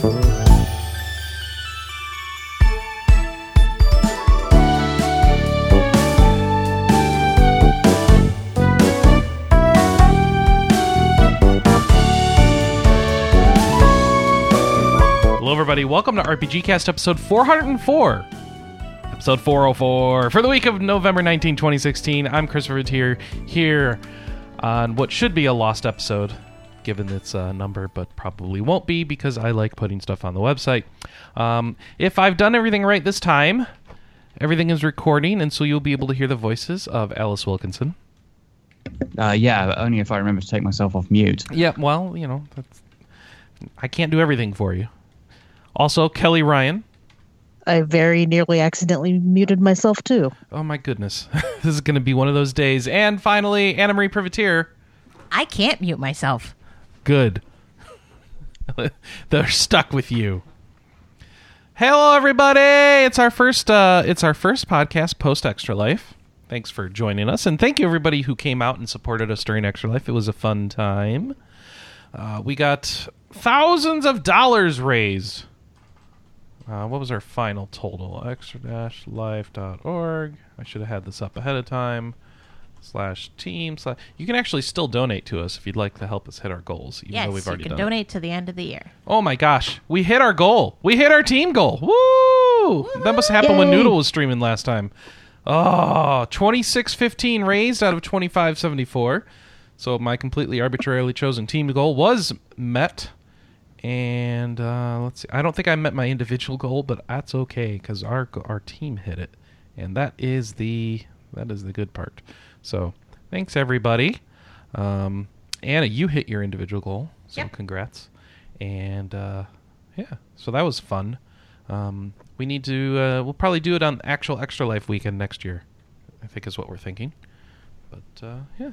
Hello, everybody. Welcome to RPG Cast episode 404. Episode 404 for the week of November 19, 2016. I'm Christopher here, here on what should be a lost episode, given its uh, number, but probably won't be because I like putting stuff on the website. Um, if I've done everything right this time, everything is recording, and so you'll be able to hear the voices of Alice Wilkinson. Uh, yeah, only if I remember to take myself off mute. Yeah, well, you know, that's, I can't do everything for you. Also, Kelly Ryan. I very nearly accidentally muted myself too. Oh my goodness. this is going to be one of those days. And finally, Anna Marie Privitere. I can't mute myself. Good. They're stuck with you. Hello everybody. It's our first uh it's our first podcast post Extra Life. Thanks for joining us and thank you everybody who came out and supported us during Extra Life. It was a fun time. Uh, we got thousands of dollars raised. Uh, what was our final total? Extra-life.org. I should have had this up ahead of time. Slash team slash. You can actually still donate to us if you'd like to help us hit our goals, even though Yes, we've you can done it. donate to the end of the year. Oh my gosh, we hit our goal. We hit our team goal. Woo! That must have happened when Noodle was streaming last time. Oh, 2615 raised out of 2574. So my completely arbitrarily chosen team goal was met. And uh, let's see. I don't think I met my individual goal, but that's okay because our our team hit it, and that is the that is the good part. So thanks everybody. Um, Anna, you hit your individual goal, so Yep. congrats. And uh, yeah, so that was fun. Um, we need to. Uh, we'll probably do it on actual Extra Life weekend next year. I think is what we're thinking. But uh, yeah.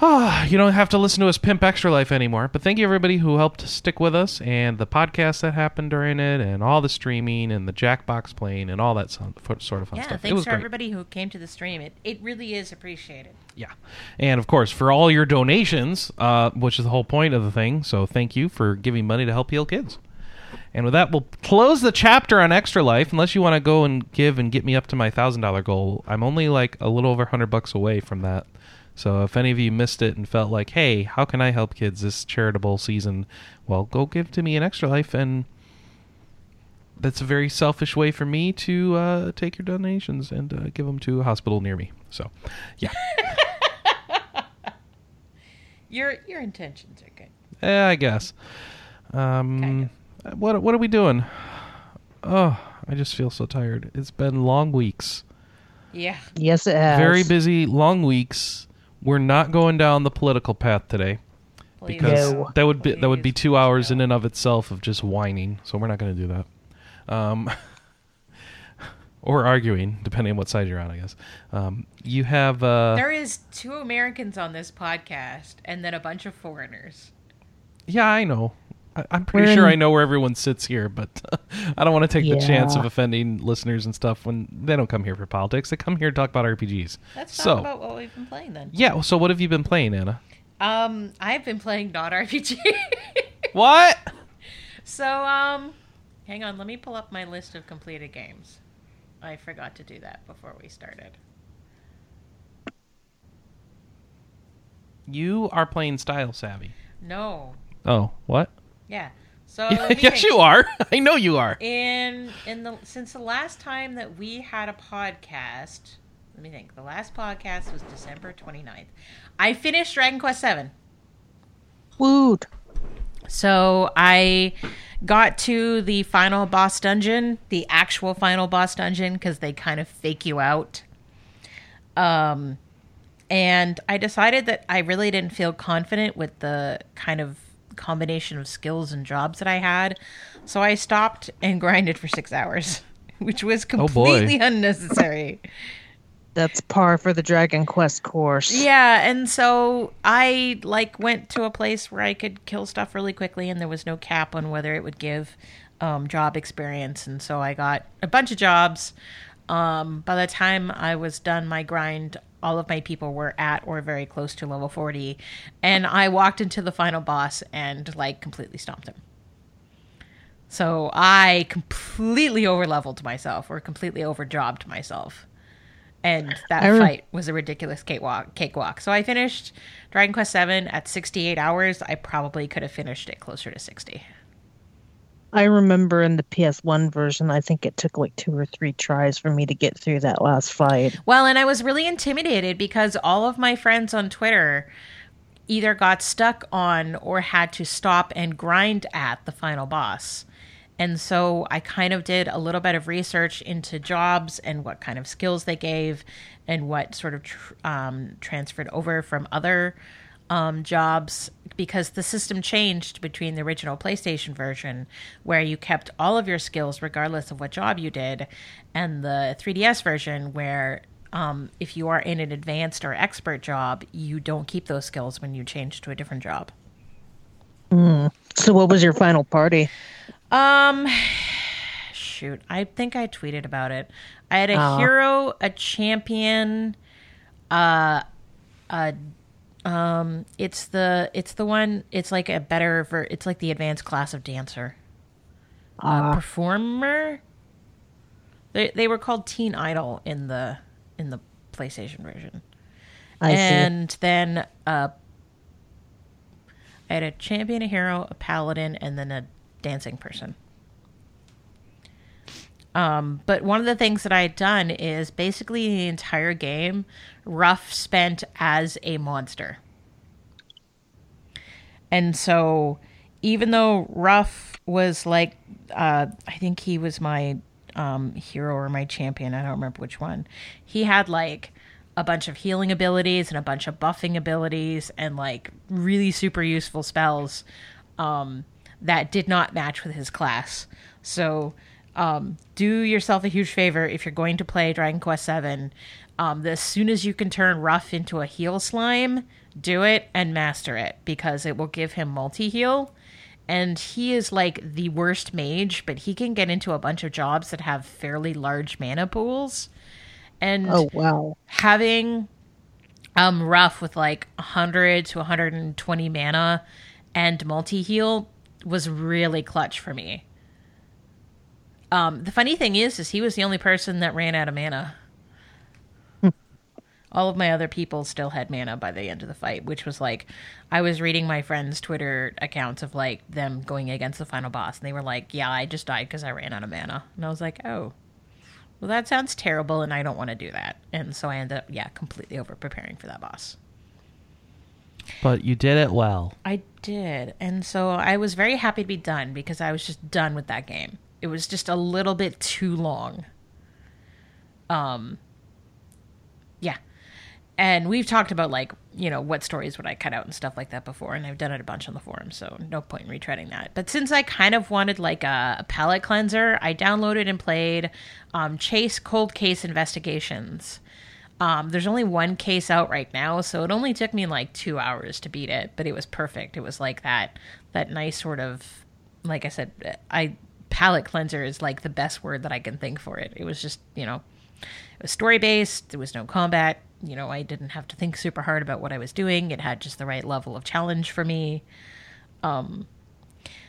Ah, you don't have to listen to us pimp Extra Life anymore. But thank you everybody who helped stick with us and the podcast that happened during it, and all the streaming and the Jackbox playing and all that sort of fun yeah, stuff. it thanks was for great. everybody who came to the stream. It it really is appreciated. Yeah. And of course, for all your donations, uh, which is the whole point of the thing. So thank you for giving money to help heal kids. And with that, we'll close the chapter on Extra Life. Unless you want to go and give and get me up to my thousand dollar goal, I'm only like a little over hundred bucks away from that. So if any of you missed it and felt like, hey, how can I help kids this charitable season? Well, go give to me an Extra Life, and that's a very selfish way for me to uh, take your donations and uh, give them to a hospital near me. So, yeah. Your your intentions are good. Yeah, I guess. Um, Kind What what are we doing? Oh, I just feel so tired. It's been long weeks, Yeah. Yes, it has. very busy, long weeks. We're not going down the political path today Please because No. that would be that would be Please, two hours in and of itself of just whining. So we're not going to do that. Um, or arguing, depending on what side you're on, I guess. Um, you have uh, There is two Americans on this podcast, and then a bunch of foreigners. Yeah, I know. I, I'm pretty We're sure in- I know where everyone sits here, but I don't want to take the chance of offending listeners and stuff when they don't come here for politics. They come here to talk about RPGs. Let's so, talk about what we've been playing then. yeah. So, what have you been playing, Anna? Um, I've been playing not RPG. What? so um, hang on. Let me pull up my list of completed games. I forgot to do that before we started. You are playing Style Savvy. No. Oh, what? Yeah. So let me yes, you are. I know you are. in in the since the last time that we had a podcast let me think the last podcast was december 29th i finished dragon quest 7 Woot. so i got to the final boss dungeon the actual final boss dungeon because they kind of fake you out um and i decided that i really didn't feel confident with the kind of combination of skills and jobs that i had so i stopped and grinded for six hours which was Oh, completely unnecessary That's par for the Dragon Quest course. yeah, and so I like went to a place where I could kill stuff really quickly, and there was no cap on whether it would give um, job experience, and so I got a bunch of jobs. Um, by the time I was done my grind, all of my people were at or very close to level forty, and I walked into the final boss and like completely stomped him. So I completely overleveled myself or completely overjobbed myself. And that re- fight was a ridiculous cakewalk. Cakewalk. So I finished Dragon Quest Seven at 68 hours. I probably could have finished it closer to 60. I remember in the PS1 version, I think it took like two or three tries for me to get through that last fight. Well, and I was really intimidated because all of my friends on Twitter either got stuck on or had to stop and grind at the final boss. And so I kind of did a little bit of research into jobs and what kind of skills they gave and what sort of tr- um, transferred over from other um, jobs because the system changed between the original PlayStation version, where you kept all of your skills regardless of what job you did, and the 3DS version, where um, if you are in an advanced or expert job, you don't keep those skills when you change to a different job. So, what was your final party? Um, shoot, I think I tweeted about it. I had a Aw. hero, a champion, uh, a um, it's the it's the one. It's like a better ver- It's like the advanced class of dancer, uh, performer. They they were called Teen Idol in the in the PlayStation version, I see. and then uh, I had a champion, a hero, a paladin, and then a dancing person. Um, but one of the things that I had done is basically the entire game, Ruff spent as a monster. And so, even though Ruff was like, uh, I think he was my um, hero or my champion, I don't remember which one, he had like a bunch of healing abilities and a bunch of buffing abilities and like really super useful spells um, that did not match with his class. So, um, do yourself a huge favor if you're going to play Dragon Quest Seven. Um, as soon as you can turn Ruff into a heal slime, do it and master it because it will give him multi heal. And he is like the worst mage, but he can get into a bunch of jobs that have fairly large mana pools. And oh, wow. having um Ruff with like 100 to 120 mana and multi heal was really clutch for me. Um the funny thing is is he was the only person that ran out of mana. All of my other people still had mana by the end of the fight, which was like I was reading my friends' Twitter accounts of like them going against the final boss and they were like, "Yeah, I just died cuz I ran out of mana." And I was like, "Oh, well, that sounds terrible, and I don't want to do that. And so I ended up, yeah, completely over preparing for that boss. But you did it well. I did. And so I was very happy to be done because I was just done with that game. It was just a little bit too long. Um, yeah. And we've talked about like, you know, what stories would I cut out and stuff like that before, and I've done it a bunch on the forum, so no point in retreading that. But since I kind of wanted like a, a palate cleanser, I downloaded and played um, Chase Cold Case Investigations. Um, there's only one case out right now, so it only took me like two hours to beat it, but it was perfect. It was like that that nice sort of, like I said, I palate cleanser is like the best word that I can think for it. It was just you know, it was story based. There was no combat. You know, I didn't have to think super hard about what I was doing. It had just the right level of challenge for me. Um,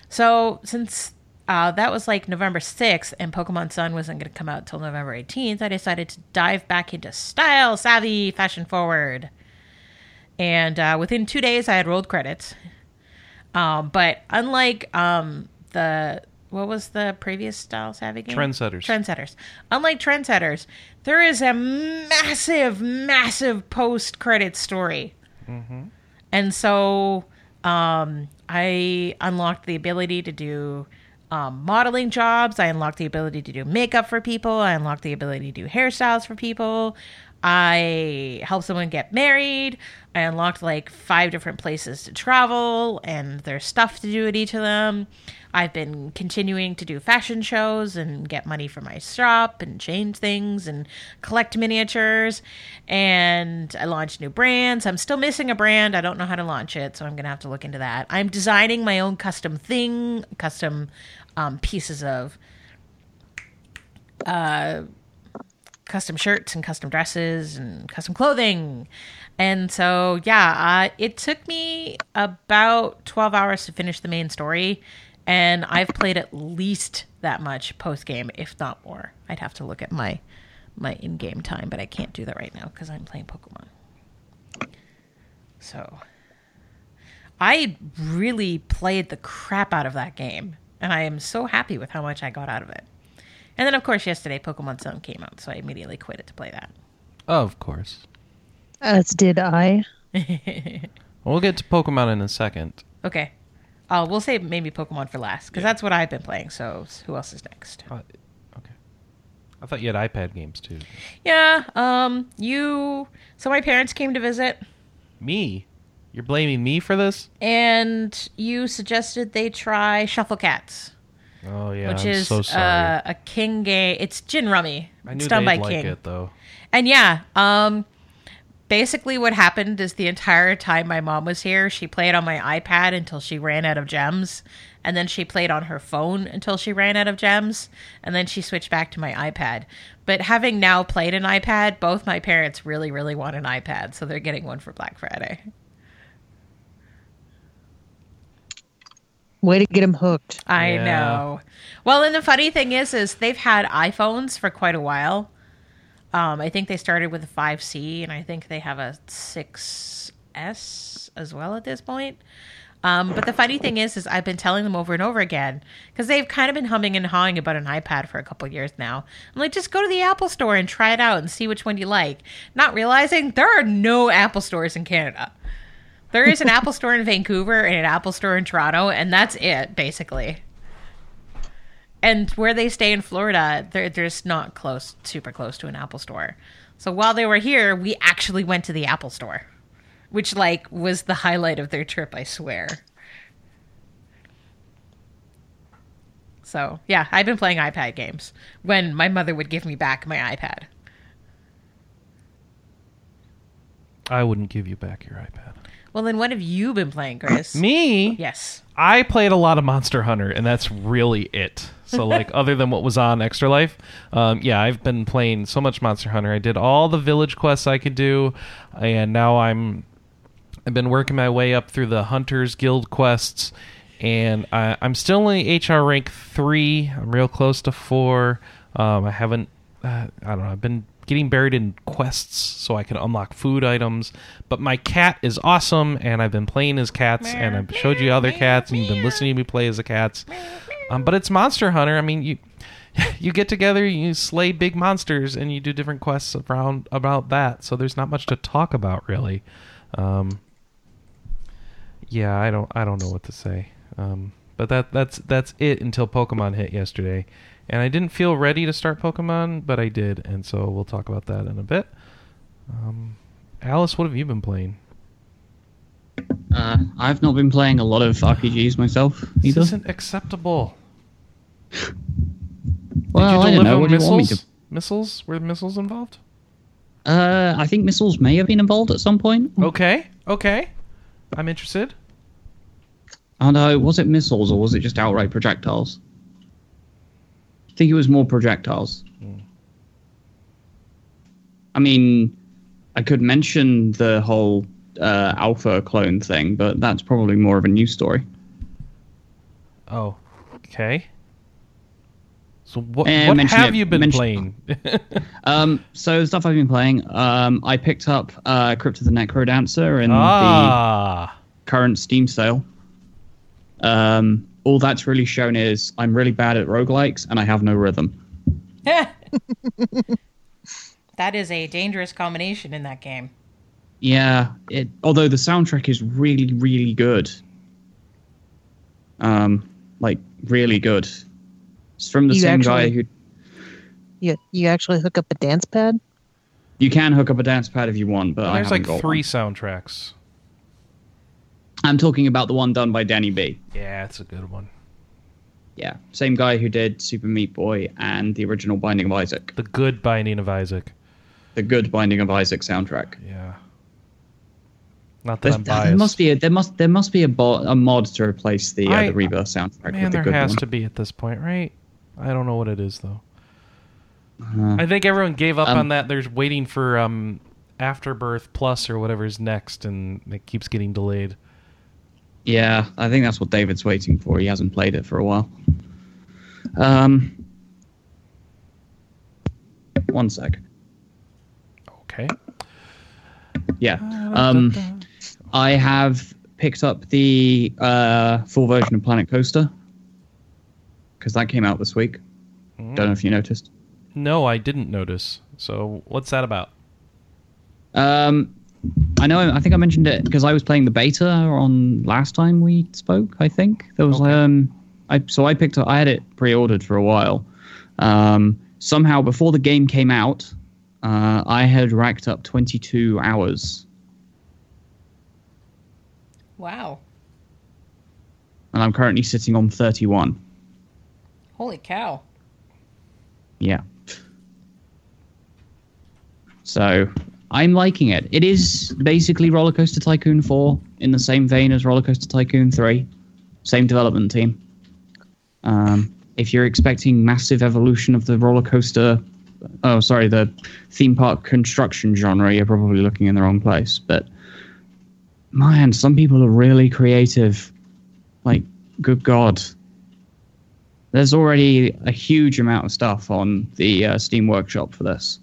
so since uh, that was like November 6th, and Pokemon Sun wasn't going to come out till November 18th. I decided to dive back into style, savvy, fashion forward. And uh, within two days, I had rolled credits. Um, but unlike um, the what was the previous style savvy game? Trendsetters. Trendsetters. Unlike Trendsetters, there is a massive, massive post credit story. And so um, I unlocked the ability to do um, modeling jobs. I unlocked the ability to do makeup for people. I unlocked the ability to do hairstyles for people. I helped someone get married. I unlocked like five different places to travel, and there's stuff to do at each of them. I've been continuing to do fashion shows and get money for my shop and change things and collect miniatures. And I launched new brands. I'm still missing a brand. I don't know how to launch it, so I'm going to have to look into that. I'm designing my own custom thing, custom um, pieces of uh, custom shirts and custom dresses and custom clothing. And so, yeah, uh, it took me about 12 hours to finish the main story. and I've played at least that much post game, if not more. I'd have to look at my my in game time, but I can't do that right now because I'm playing Pokemon. So I really played the crap out of that game, and I am so happy with how much I got out of it. And then, of course, yesterday Pokemon Sun came out, so I immediately quit it to play that. Of course. As did I. We'll get to Pokemon in a second. Okay. Uh, we'll say maybe Pokemon for last because that's what I've been playing. So who else is next? Uh, okay. I thought you had iPad games too. Yeah. Um. You. So my parents came to visit, Me? You're blaming me for this? and you suggested they try Shuffle Cats, Oh yeah, which I'm is so sorry. uh, a King game. It's Gin Rummy. I It's knew done they'd by like King. it though. And yeah, um, basically what happened is the entire time my mom was here, she played on my iPad until she ran out of gems, and then she played on her phone until she ran out of gems, and then she switched back to my iPad. But having now played an iPad, both my parents really, really want an iPad, so they're getting one for Black Friday. Way to get them hooked. I Yeah. know. Well, and the funny thing is, is they've had iPhones for quite a while. Um, I think they started with a 5C, and I think they have a 6S as well at this point. Um, but the funny thing is, is I've been telling them over and over again because they've kind of been humming and hawing about an iPad for a couple years now. I'm like, just go to the Apple Store and try it out and see which one you like. Not realizing there are no Apple stores in Canada. There is an Apple store in Vancouver and an Apple store in Toronto, and that's it, basically. And where they stay in Florida, they're, they're just not close, super close to an Apple store. So while they were here, we actually went to the Apple store, which like was the highlight of their trip, I swear. So yeah, I've been playing iPad games when my mother would give me back my iPad. I wouldn't give you back your iPad. Well, then what have you been playing, Chris? Me? Yes. I played a lot of Monster Hunter, and that's really it. So, like, other than what was on Extra Life, um, yeah, I've been playing so much Monster Hunter. I did all the village quests I could do, and now I'm I've been working my way up through the Hunters Guild quests, and I, I'm still only HR rank three. I'm real close to four. Um, I haven't. Uh, I don't know. I've been getting buried in quests so I can unlock food items. But my cat is awesome, and I've been playing as cats, and I've showed you other cats, and you've been listening to me play as the cats. Um, but it's Monster Hunter. I mean, you you get together, you slay big monsters, and you do different quests around about that. So there's not much to talk about, really. Um, yeah, I don't I don't know what to say. Um, but that that's that's it until Pokemon hit yesterday, and I didn't feel ready to start Pokemon, but I did, and so we'll talk about that in a bit. Um, Alice, what have you been playing? Uh, I've not been playing a lot of RPGs myself This either. isn't acceptable. well, Did I don't know. What missiles? Missiles? Were missiles involved? Uh, I think missiles may have been involved at some point. Okay, okay. I'm interested. Oh no, was it missiles or was it just outright projectiles? I think it was more projectiles. I mean, I could mention the whole uh, alpha clone thing, but that's probably more of a news story. Oh, okay. So what Eh, what have it- you been playing? Um, so the stuff I've been playing, um, I picked up uh, Crypt of the NecroDancer in the ah, current Steam sale. Um, all that's really shown is I'm really bad at roguelikes and I have no rhythm. that is a dangerous combination in that game. Yeah, it. Although the soundtrack is really, really good. Um, like really good. It's from the You same guy who. You you actually hook up a dance pad? You can hook up a dance pad if you want, but I there's haven't like three one. soundtracks. I'm talking about the one done by Danny B. Yeah, it's a good one. Yeah, same guy who did Super Meat Boy and the original Binding of Isaac, The good Binding of Isaac. the good Binding of Isaac soundtrack. Yeah. Not that there must be a there must there must be a, bo- a mod to replace the uh, I- the Rebirth soundtrack Man, with the there good has one. to be at this point, right? I don't know what it is though. Uh, I think everyone gave up Um, on that. There's waiting for um, Afterbirth Plus or whatever's next, and it keeps getting delayed. Yeah, I think that's what David's waiting for. He hasn't played it for a while. Um, one sec. Okay. Yeah. Um, I have picked up the uh, full version of Planet Coaster because that came out this week. Don't know if you noticed. No, I didn't notice. So what's that about? Um, I know. I think I mentioned it because I was playing the beta on last time we spoke. I think there was Okay. um, I so I picked up. I had it pre-ordered for a while. Um, somehow before the game came out, uh, I had racked up 22 hours, Wow. and I'm currently sitting on 31. Holy cow. Yeah. So I'm liking it. It is basically Roller Coaster Tycoon 4 in the same vein as Roller Coaster Tycoon 3. Same development team. Um, if you're expecting massive evolution of the roller coaster, oh, sorry, the theme park construction genre, you're probably looking in the wrong place. But man, some people are really creative. Like, good God there's already a huge amount of stuff on the uh, Steam Workshop for this,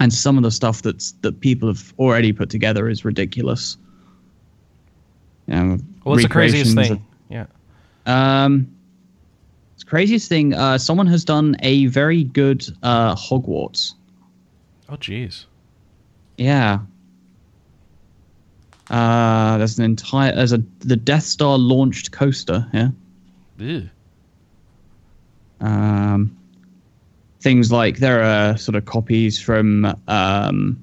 and some of the stuff that's that people have already put together is ridiculous. You know, What's the craziest thing? Yeah. um, the craziest thing. Uh, someone has done a very good uh, Hogwarts. Oh, jeez. Yeah. Uh, there's an entire there's a the Death Star launched coaster. Yeah. Ew. Um, things like there are sort of copies from um,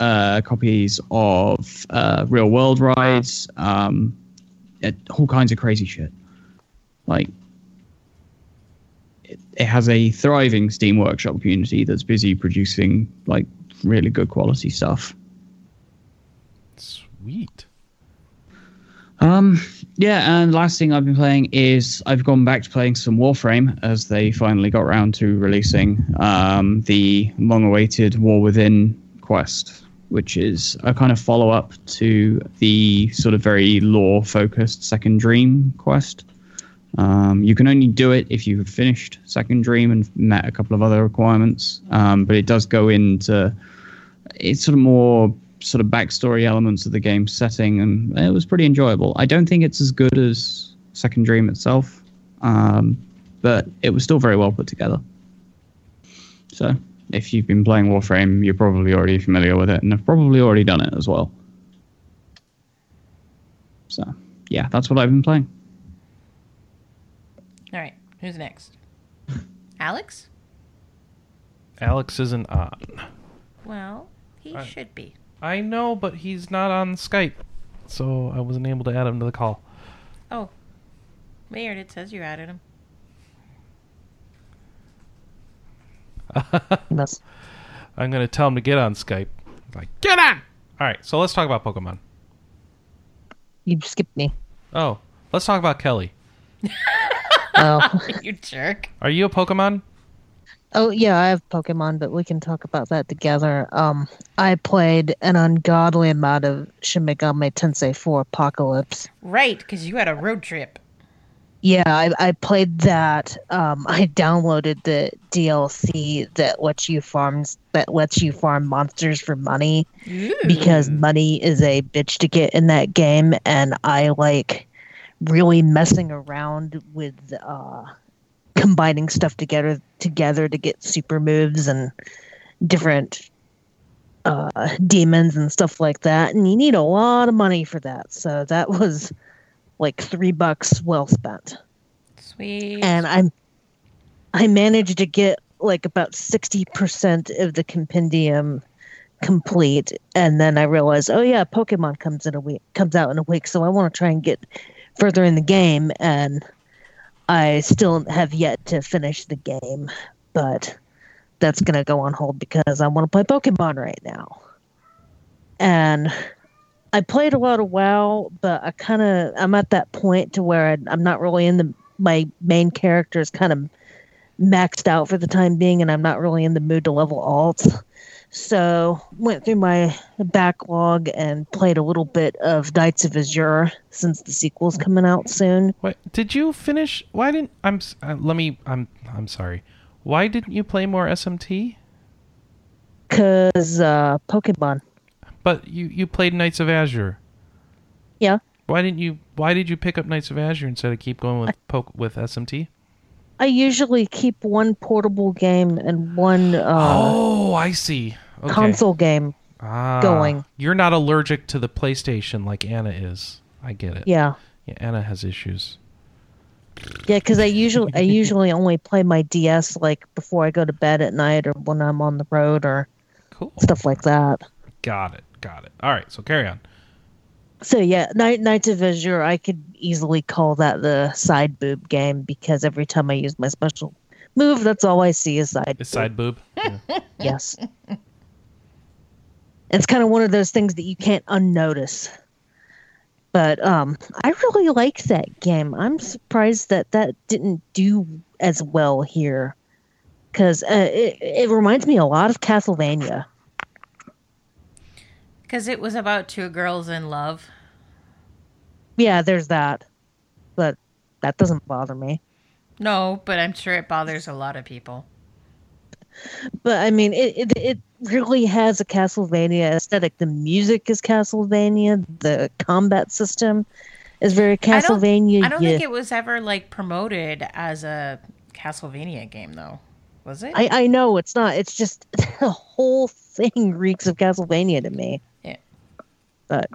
uh, copies of uh, real world rides, um, all kinds of crazy shit. Like it, it has a thriving Steam Workshop community that's busy producing like really good quality stuff. Sweet. Um, yeah, and last thing I've been playing is I've gone back to playing some Warframe as they finally got around to releasing um, the long-awaited War Within quest, which is a kind of follow-up to the sort of very lore-focused Second Dream quest. Um, you can only do it if you've finished Second Dream and met a couple of other requirements, um, but it does go into it's sort of more sort of backstory elements of the game setting, and it was pretty enjoyable. I don't think it's as good as Second Dream itself, um, but it was still very well put together. So, if you've been playing Warframe, you're probably already familiar with it, and have probably already done it as well. So, yeah, that's what I've been playing. All right. Who's next? Alex? Alex isn't on. Well, he Right. should be. I know, but he's not on Skype, so I wasn't able to add him to the call. Oh. Weird. It says you added him. That's I'm gonna tell him to get on Skype. Like, get on. All right, so let's talk about Pokemon. you skipped me. Oh, let's talk about Kelly. Oh, you jerk. Are you a Pokemon? Oh yeah, I have Pokemon, but we can talk about that together. Um, I played an ungodly amount of Shin Megami Tensei 4 Apocalypse. Right, because you had a road trip. Yeah, I, I played that. Um, I downloaded the DLC that lets you farms that lets you farm monsters for money because money is a bitch to get in that game, and I like really messing around with uh, combining stuff together together to get super moves and different uh, demons and stuff like that. And you need a lot of money for that, so that was like three bucks well spent. Sweet. and I'm I managed to get like about sixty percent of the compendium complete, and then I realized, oh yeah, Pokemon comes in a week comes out in a week, so I want to try and get further in the game, and I still have yet to finish the game, but that's gonna go on hold because I want to play Pokemon right now, and. I played a lot of WoW, but I kind of I'm at that point to where I, I'm not really in the my main character is kind of maxed out for the time being, and I'm not really in the mood to level alts. So went through my backlog and played a little bit of Knights of Azure since the sequel's coming out soon. What did you finish? Why didn't I'm? Uh, let me. I'm. I'm sorry. Why didn't you play more SMT? Cause uh, Pokemon. But you you played Knights of Azure. Yeah. Why didn't you? Why did you pick up Knights of Azure instead of keep going with poke with SMT? I usually keep one portable game and one uh, oh, I see. Okay. console game. Ah, going. You're not allergic to the PlayStation like Anna is. I get it. Yeah. Yeah, Anna has issues. Yeah, because I usually I usually only play my DS like before I go to bed at night or when I'm on the road or Cool. stuff like that. Got it. Got it. All right. So carry on. So yeah, Night Knights of Azure, I could easily call that the side boob game because every time I use my special move, that's all I see is side. Is boob. side boob. Yeah. Yes. it's kind of one of those things that you can't unnotice. But um, I really like that game. I'm surprised that that didn't do as well here, because uh, it it reminds me a lot of Castlevania. Because it was about two girls in love. Yeah, there's that, but that doesn't bother me. No, but I'm sure it bothers a lot of people. But I mean, it it, it really has a Castlevania aesthetic. The music is Castlevania. The combat system is very Castlevania. I don't You- think it was ever like promoted as a Castlevania game, though. Was it? I, I know it's not. It's just the whole thing reeks of Castlevania to me. But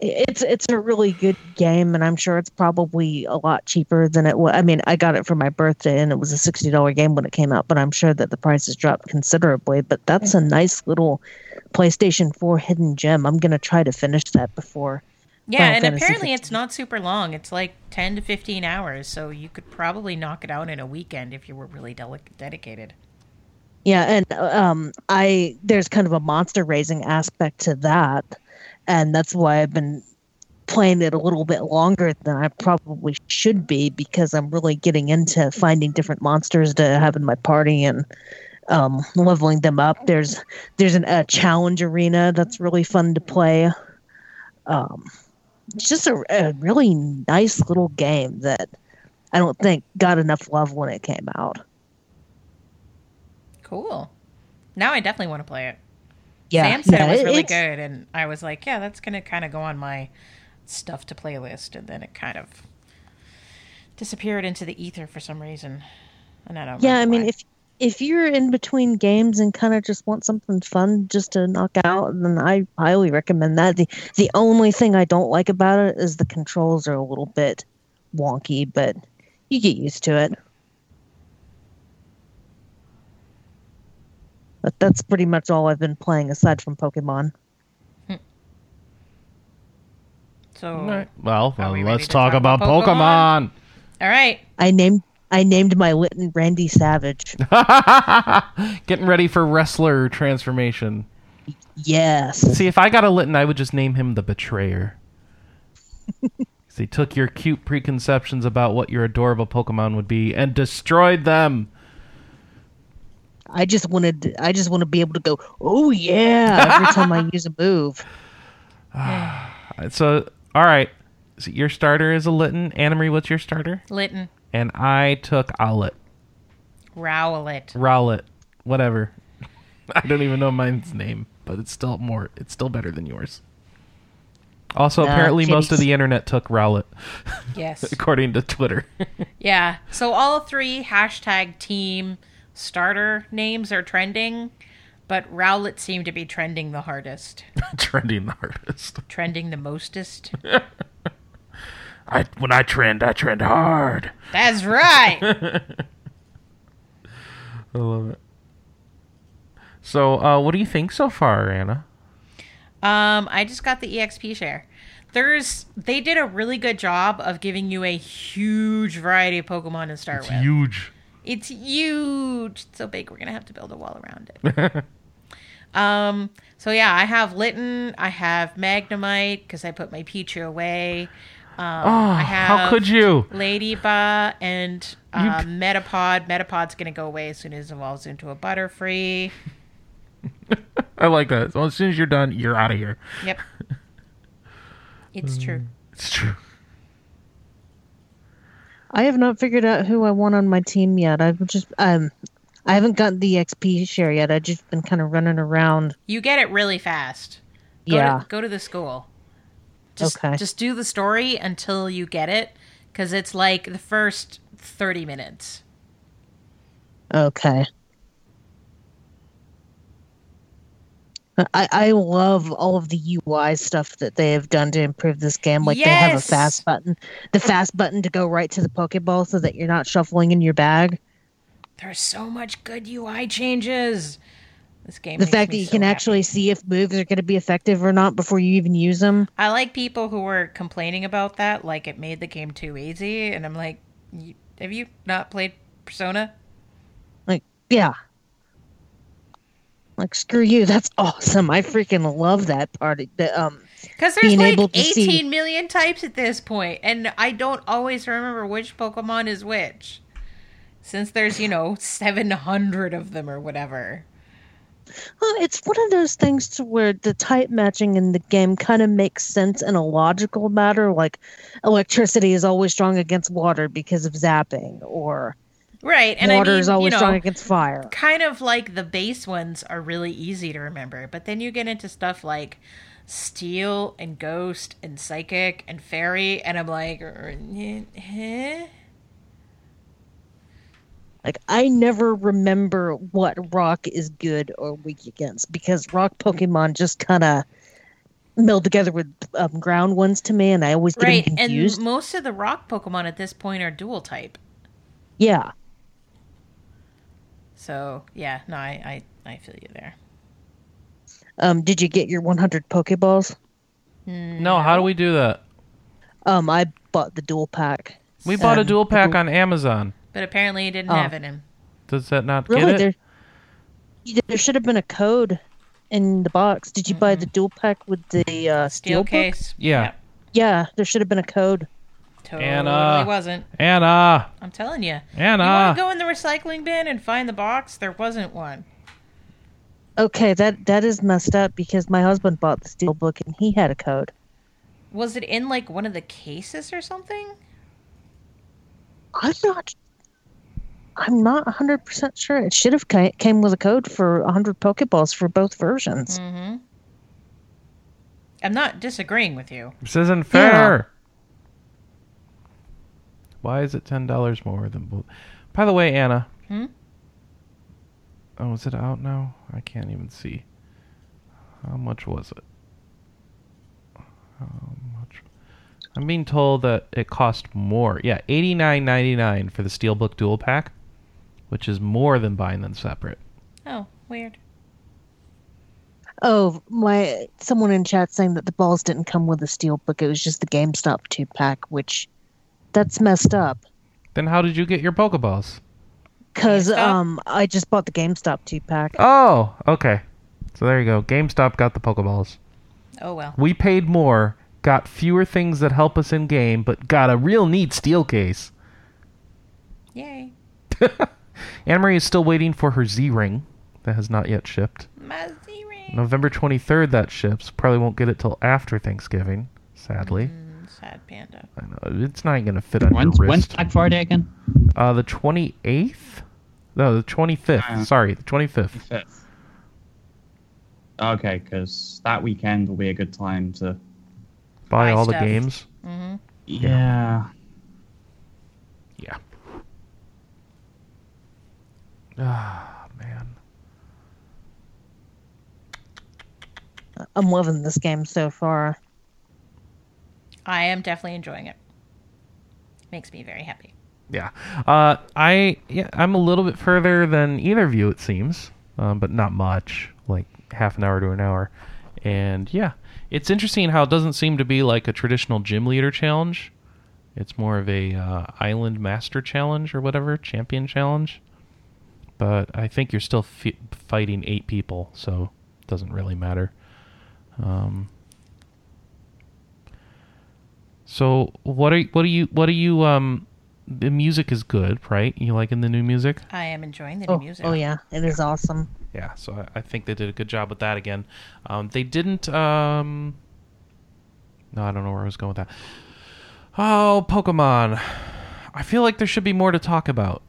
it's it's a really good game, and I'm sure it's probably a lot cheaper than it was. I mean, I got it for my birthday, and it was a sixty dollar game when it came out. But I'm sure that the price has dropped considerably. But that's a nice little PlayStation Four hidden gem. I'm gonna try to finish that before. yeah, Final and Fantasy apparently 15. it's not super long. It's like 10 to 15 hours, so you could probably knock it out in a weekend if you were really deli- dedicated. Yeah, and um, I there's kind of a monster raising aspect to that, and that's why I've been playing it a little bit longer than I probably should be because I'm really getting into finding different monsters to have in my party and um, leveling them up. There's there's an, a challenge arena that's really fun to play. Um, it's just a, a really nice little game that I don't think got enough love when it came out. Cool. Now I definitely want to play it. Yeah, Sam said it was really good, and I was like, yeah, that's to kind of go on my stuff to playlist, and then it kind of disappeared into the ether for some reason. And I don't Yeah, I mean, why. if if you're in between games and kind of just want something fun just to knock out, then I highly recommend that. the The only thing I don't like about it is the controls are a little bit wonky, but you get used to it. But that's pretty much all I've been playing aside from Pokemon. So, All right. Well, well, we let's talk talk about about Pokemon. all right. I named I named my Litten Randy Savage. Getting ready for wrestler transformation. yes. See, if I got a Litten, I would just name him the Betrayer. 'Cause he took your cute preconceptions about what your adorable Pokemon would be and destroyed them. I just wanted I just want to be able to go, "Oh yeah," every time I use a move. So, all right. So your starter is a Litten. Anna Marie, what's your starter? Litten, And I took Owlet. Rowlet. Rowlet. Whatever. I don't even know mine's name, but it's still more. It's still better than yours. Also, Nah, apparently, most of kitties. the internet took Rowlet, Yes. according to Twitter. yeah. So all three hashtag team starter names are trending, but Rowlet seemed to be trending the hardest, Trending the hardest. trending the mostest. I when I trend, I trend hard. That's right. I love it. So, uh, what do you think so far, Anna? Um, I just got the EXP share. There's they did a really good job of giving you a huge variety of Pokemon to start with. Huge. It's huge. It's so big we're gonna have to build a wall around it. um so yeah, I have Litten, I have Magnemite, because I put my Pichu away. Um, Oh, I have how could you? Ladybug and uh, Metapod. Metapod's gonna go away as soon as it evolves into a Butterfree. I like that. So as soon as you're done, you're out of here. Yep. It's true. It's true. I have not figured out who I want on my team yet. I've just um, I haven't gotten the XP share yet. I've just been kind of running around. You get it really fast. Go Yeah. To, go to the school. Just, Okay. Just do the story until you get it, because it's like the first thirty minutes. Okay. I, I love all of the UI stuff that they have done to improve this game. Like they have a fast button, the fast button to go right to the Pokeball so that you're not shuffling in your bag. There's so much good UI changes. This game. The fact that you so can happy. actually see if moves are going to be effective or not before you even use them. I like people who were complaining about that, like it made the game too easy, and I'm like, "Y- have you not played Persona? Like, yeah. Like, screw you. That's awesome. I freaking love that part. The, um, Because there's like to see- 18 million types at this point, and I don't always remember which Pokemon is which. Since there's, you know, 700 of them or whatever. Well, it's one of those things to where the type matching in the game kind of makes sense in a logical matter. Like electricity is always strong against water because of zapping, or Right, and water I mean, is always you know, strong against fire. kind of like the base ones are really easy to remember, but then you get into stuff like Steel and Ghost and Psychic and Fairy, and I'm like, "Er, eh? Like I never remember what rock is good or weak against because rock Pokemon just kind of meld together with um, ground ones to me, and I always get right, them and confused. most of the rock Pokemon at this point are dual type. yeah. So yeah, no, I I, I feel you there. Um, did you get your 100 Pokeballs? No, how do we do that? Um, I bought the dual pack. We bought a Um, dual the pack on Amazon. But apparently, it didn't Oh. have it in. Does that not Really, get it? there, there should have been a code in the box. Did you buy the dual pack with the uh, Steel steel case. Yeah. Yeah, there should have been a code. Totally Anna. wasn't. Anna, I'm telling you. Anna. You want to go in the recycling bin and find the box? There wasn't one. Okay, that that is messed up because my husband bought the steel book and he had a code. Was it in like one of the cases or something? I'm not. I'm not 100 percent sure. It should have came with a code for 100 Pokeballs for both versions. Mm-hmm. I'm not disagreeing with you. This isn't fair. Why is it ten dollars more than both? By the way, Anna. Hmm? Oh, is it out now? I can't even see. How much was it? How much? I'm being told that it cost more. Yeah, eighty nine ninety nine for the Steelbook Dual Pack, which is more than buying them separate. Oh, weird. Oh, my! Someone in chat saying that the balls didn't come with a steel book. It was just the GameStop two pack, which that's messed up. Then how did you get your Pokeballs? Cause um, I just bought the GameStop two pack. Oh, okay. So there you go. GameStop got the Pokeballs. Oh well. We paid more, got fewer things that help us in game, but got a real neat steel case. Yay. Anne Marie is still waiting for her Z Ring that has not yet shipped. My Z-Ring. November 23rd that ships. Probably won't get it till after Thanksgiving, sadly. Mm, sad panda. I know. It's not going to fit on When's, your when's wrist. Black Friday again? Uh, the 28th? No, the 25th. Uh, Sorry, the 25th. Fifth. Okay, because that weekend will be a good time to. Buy Buy all the games. Mm-hmm. Yeah. Yeah. Ah, man. I'm loving this game so far. I am definitely enjoying it. Makes me very happy. Yeah. Uh, I yeah, I'm a little bit further than either of you, it seems, um, but not much, like half an hour to an hour. And yeah, it's interesting how it doesn't seem to be like a traditional gym leader challenge. It's more of a uh, island master challenge or whatever, champion challenge. But I think you're still fi- fighting eight people, so it doesn't really matter. Um, so what are what do you what are you um the music is good, right? You liking the new music? I am enjoying the new Oh, music. oh yeah, it is awesome. Yeah, so I, I think they did a good job with that again. Um, they didn't. Um, no, I don't know where I was going with that. Oh, Pokemon. I feel like there should be more to talk about.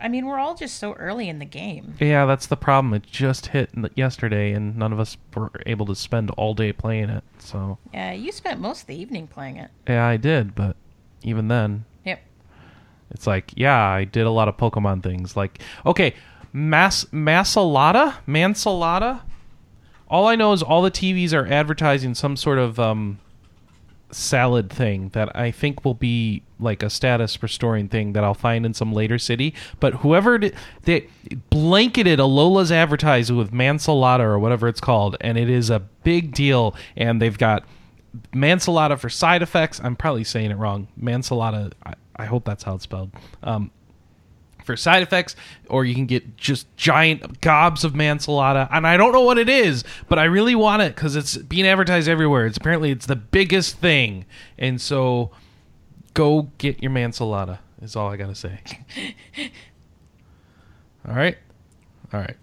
I mean, we're all just so early in the game. Yeah, that's the problem. It just hit yesterday, and none of us were able to spend all day playing it. So Yeah, you spent most of the evening playing it. yeah, I did, but even then, Yep. it's like yeah, I did a lot of Pokemon things. Like okay, Mas Masalada, Mansalada. All I know is all the TVs are advertising some sort of um, salad thing that I think will be like a status restoring thing that I'll find in some later city. But whoever did, they blanketed Alola's advertising with mansalada or whatever it's called, and it is a big deal. And they've got mansalada for side effects. I'm probably saying it wrong. Mansalada. I, I hope that's how it's spelled. Um, for side effects, or you can get just giant gobs of mansalada. And I don't know what it is, but I really want it because it's being advertised everywhere. It's apparently it's the biggest thing, and so go get your mansalada. Is all I gotta say. all right, all right,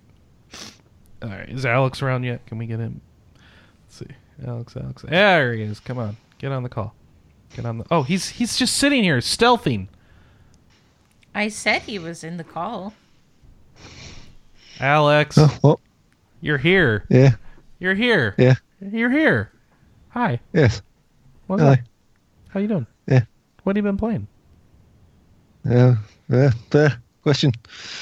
all right. Is Alex around yet? Can we get him? Let's see, Alex, Alex. There he is. Come on, get on the call. Get on the. Oh, he's he's just sitting here stealthing. I said he was in the call. Alex, Oh, what? you're here. Yeah, You're here. yeah, You're here. Hi. yes. What's Hello. up? How you doing? Yeah. What have you been playing? Yeah, yeah, fair question.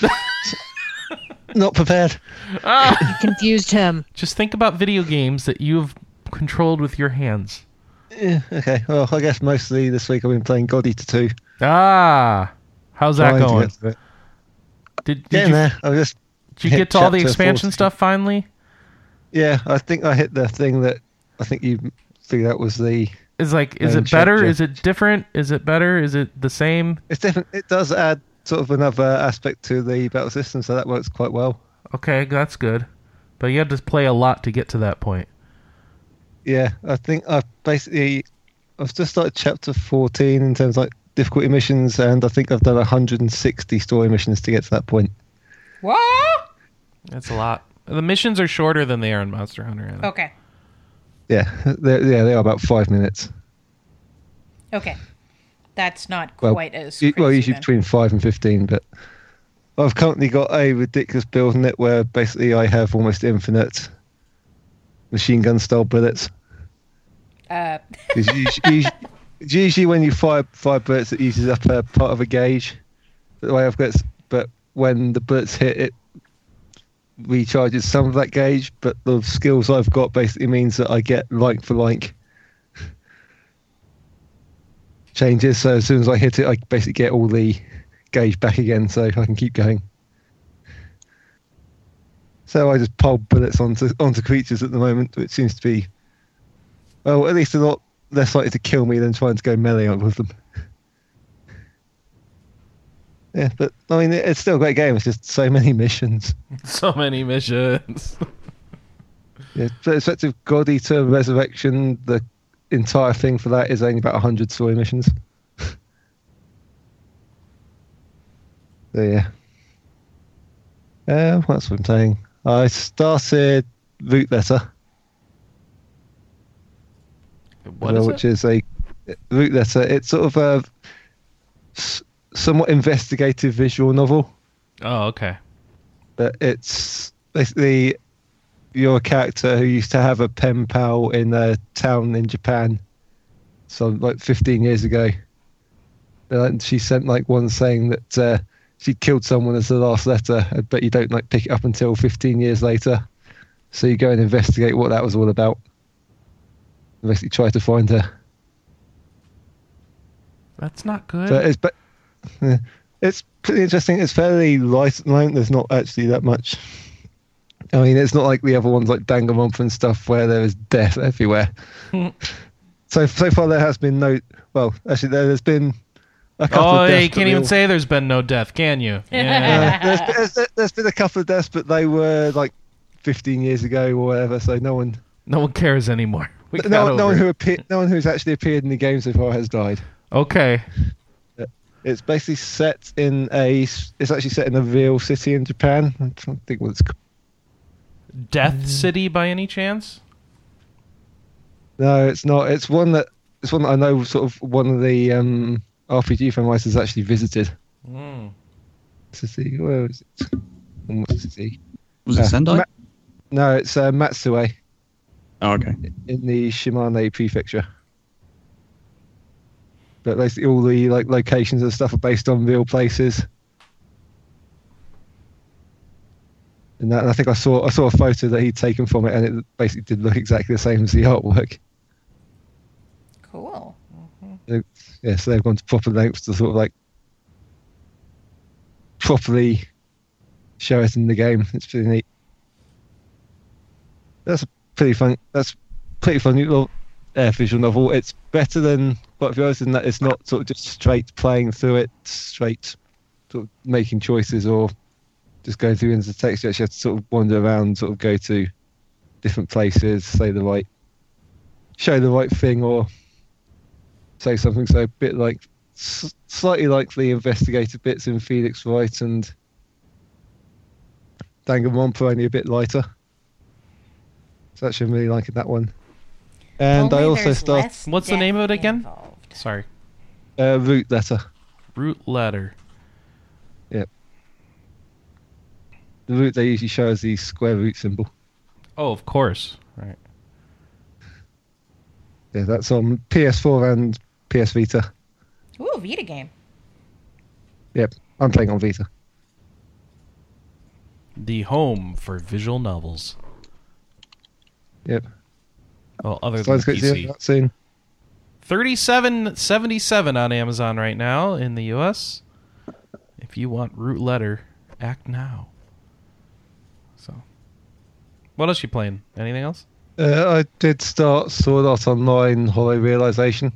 Not prepared. You confused him. Just think about video games that you've controlled with your hands. Yeah, okay. Well, I guess mostly this week I've been playing God Eater 2. Ah, how's that Trying to going? get to it. Did, did Getting you there. I just did you hit get to all the chapter expansion 14. stuff finally? Yeah, I think I hit the thing that I think you figured out was the. Is like is it better? chapter. Is it different? Is it better? Is it the same? It's different. It does add sort of another aspect to the battle system, so that works quite well. Okay, that's good. But you had to play a lot to get to that point. Yeah, I think I've basically I've just started chapter 14 in terms of like difficulty missions, and I think I've done 160 story missions to get to that point. What? That's a lot. The missions are shorter than they are in Monster Hunter. Adam. Okay. Yeah, yeah, they are about five minutes. Okay. That's not Well, quite as u- well, usually then. between five and 15, but I've currently got a ridiculous build in it where basically I have almost infinite machine gun style bullets. Uh, usually, usually when you fire fire bullets, it uses up a part of a gauge. The way I've got, but when the bullets hit, it recharges some of that gauge. But the skills I've got basically means that I get like for like changes. So as soon as I hit it, I basically get all the gauge back again, so I can keep going. So I just pile bullets onto onto creatures at the moment, which seems to be well, at least a lot less likely to kill me than trying to go melee with them. Yeah, but I mean, it's still a great game. It's just so many missions. So many missions. Yeah, but effective God Eater Resurrection, the entire thing for that is only about 100 story missions. so, yeah. Uh, what I'm saying. I started Root Letter, What is which it? is a Root Letter. It's sort of a somewhat investigative visual novel. Oh, okay. but it's basically you're a character who used to have a pen pal in a town in Japan, so like 15 years ago. And she sent like one saying that uh, she killed someone as the last letter, but you don't like pick it up until 15 years later. So you go and investigate what that was all about. And basically try to find her. That's not good. So it's but yeah, it's pretty interesting. It's fairly light at the moment. There's not actually that much. I mean, it's not like the other ones like Danganronpa and stuff where there is death everywhere. so so far there has been no. Well, actually there, has been a couple oh, of deaths. you can't even all- say there's been no death, can you? Yeah. Uh, there's, there's, there's been a couple of deaths, but they were like 15 years ago or whatever. So no one, no one cares anymore. No, one- no one who appeared, no one who's actually appeared in the game so far has died. Okay. Yeah. It's basically set in a. It's actually set in a real city in Japan. I'm trying to think what it's. called. Death City by any chance? No, it's not. It's one that. It's one that I know. Sort of one of the um, RPG fan writers actually visited. Mm. City. Where is it? What city? Was it Uh, Sendai? Ma- no, it's uh, Matsue oh, okay. in the Shimane Prefecture. But basically, all the like locations and stuff are based on real places. And, that, and I think I saw I saw a photo that he'd taken from it, and it basically did look exactly the same as the artwork. Cool. Yeah, so they've gone to proper lengths to sort of like properly show it in the game. It's pretty neat. That's a pretty fun. That's pretty fun little uh, visual novel. It's better than quite a few others in that it's not sort of just straight playing through it, straight sort of making choices or just going through into the text. You actually have to sort of wander around, sort of go to different places, say the right, show the right thing, or say something. So a bit like s- slightly like the investigative bits in Phoenix Wright and Danganronpa, only a bit lighter. So actually, I'm really liking that one. And I also start What's the name of it again? involved. Sorry. uh, Root Letter. Root letter. Yep. The root they usually show as the square root symbol. Oh, of course. Right. Yeah, that's on PS4 and PS Vita. Ooh, Vita game. Yep, I'm playing on Vita. The home for visual novels. Yep. Well, other So than let's get PC. soon. Thirty-seven seventy-seven on Amazon right now in the U.S. If you want root letter, act now. So, what else you playing? Anything else? Uh, I did start Sword Art Online Hollow Realization.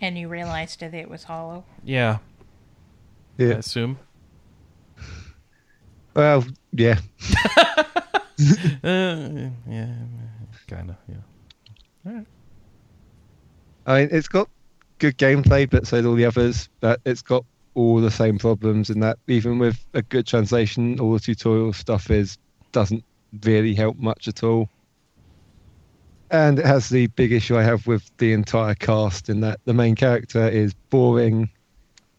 And you realized that it was hollow. Yeah, Yeah. I Yeah. assume. Well, yeah. Uh, yeah, kind of. Yeah. I mean, it's got good gameplay, but so do all the others. But it's got all the same problems in that even with a good translation, all the tutorial stuff is doesn't really help much at all. And it has the big issue I have with the entire cast in that the main character is boring,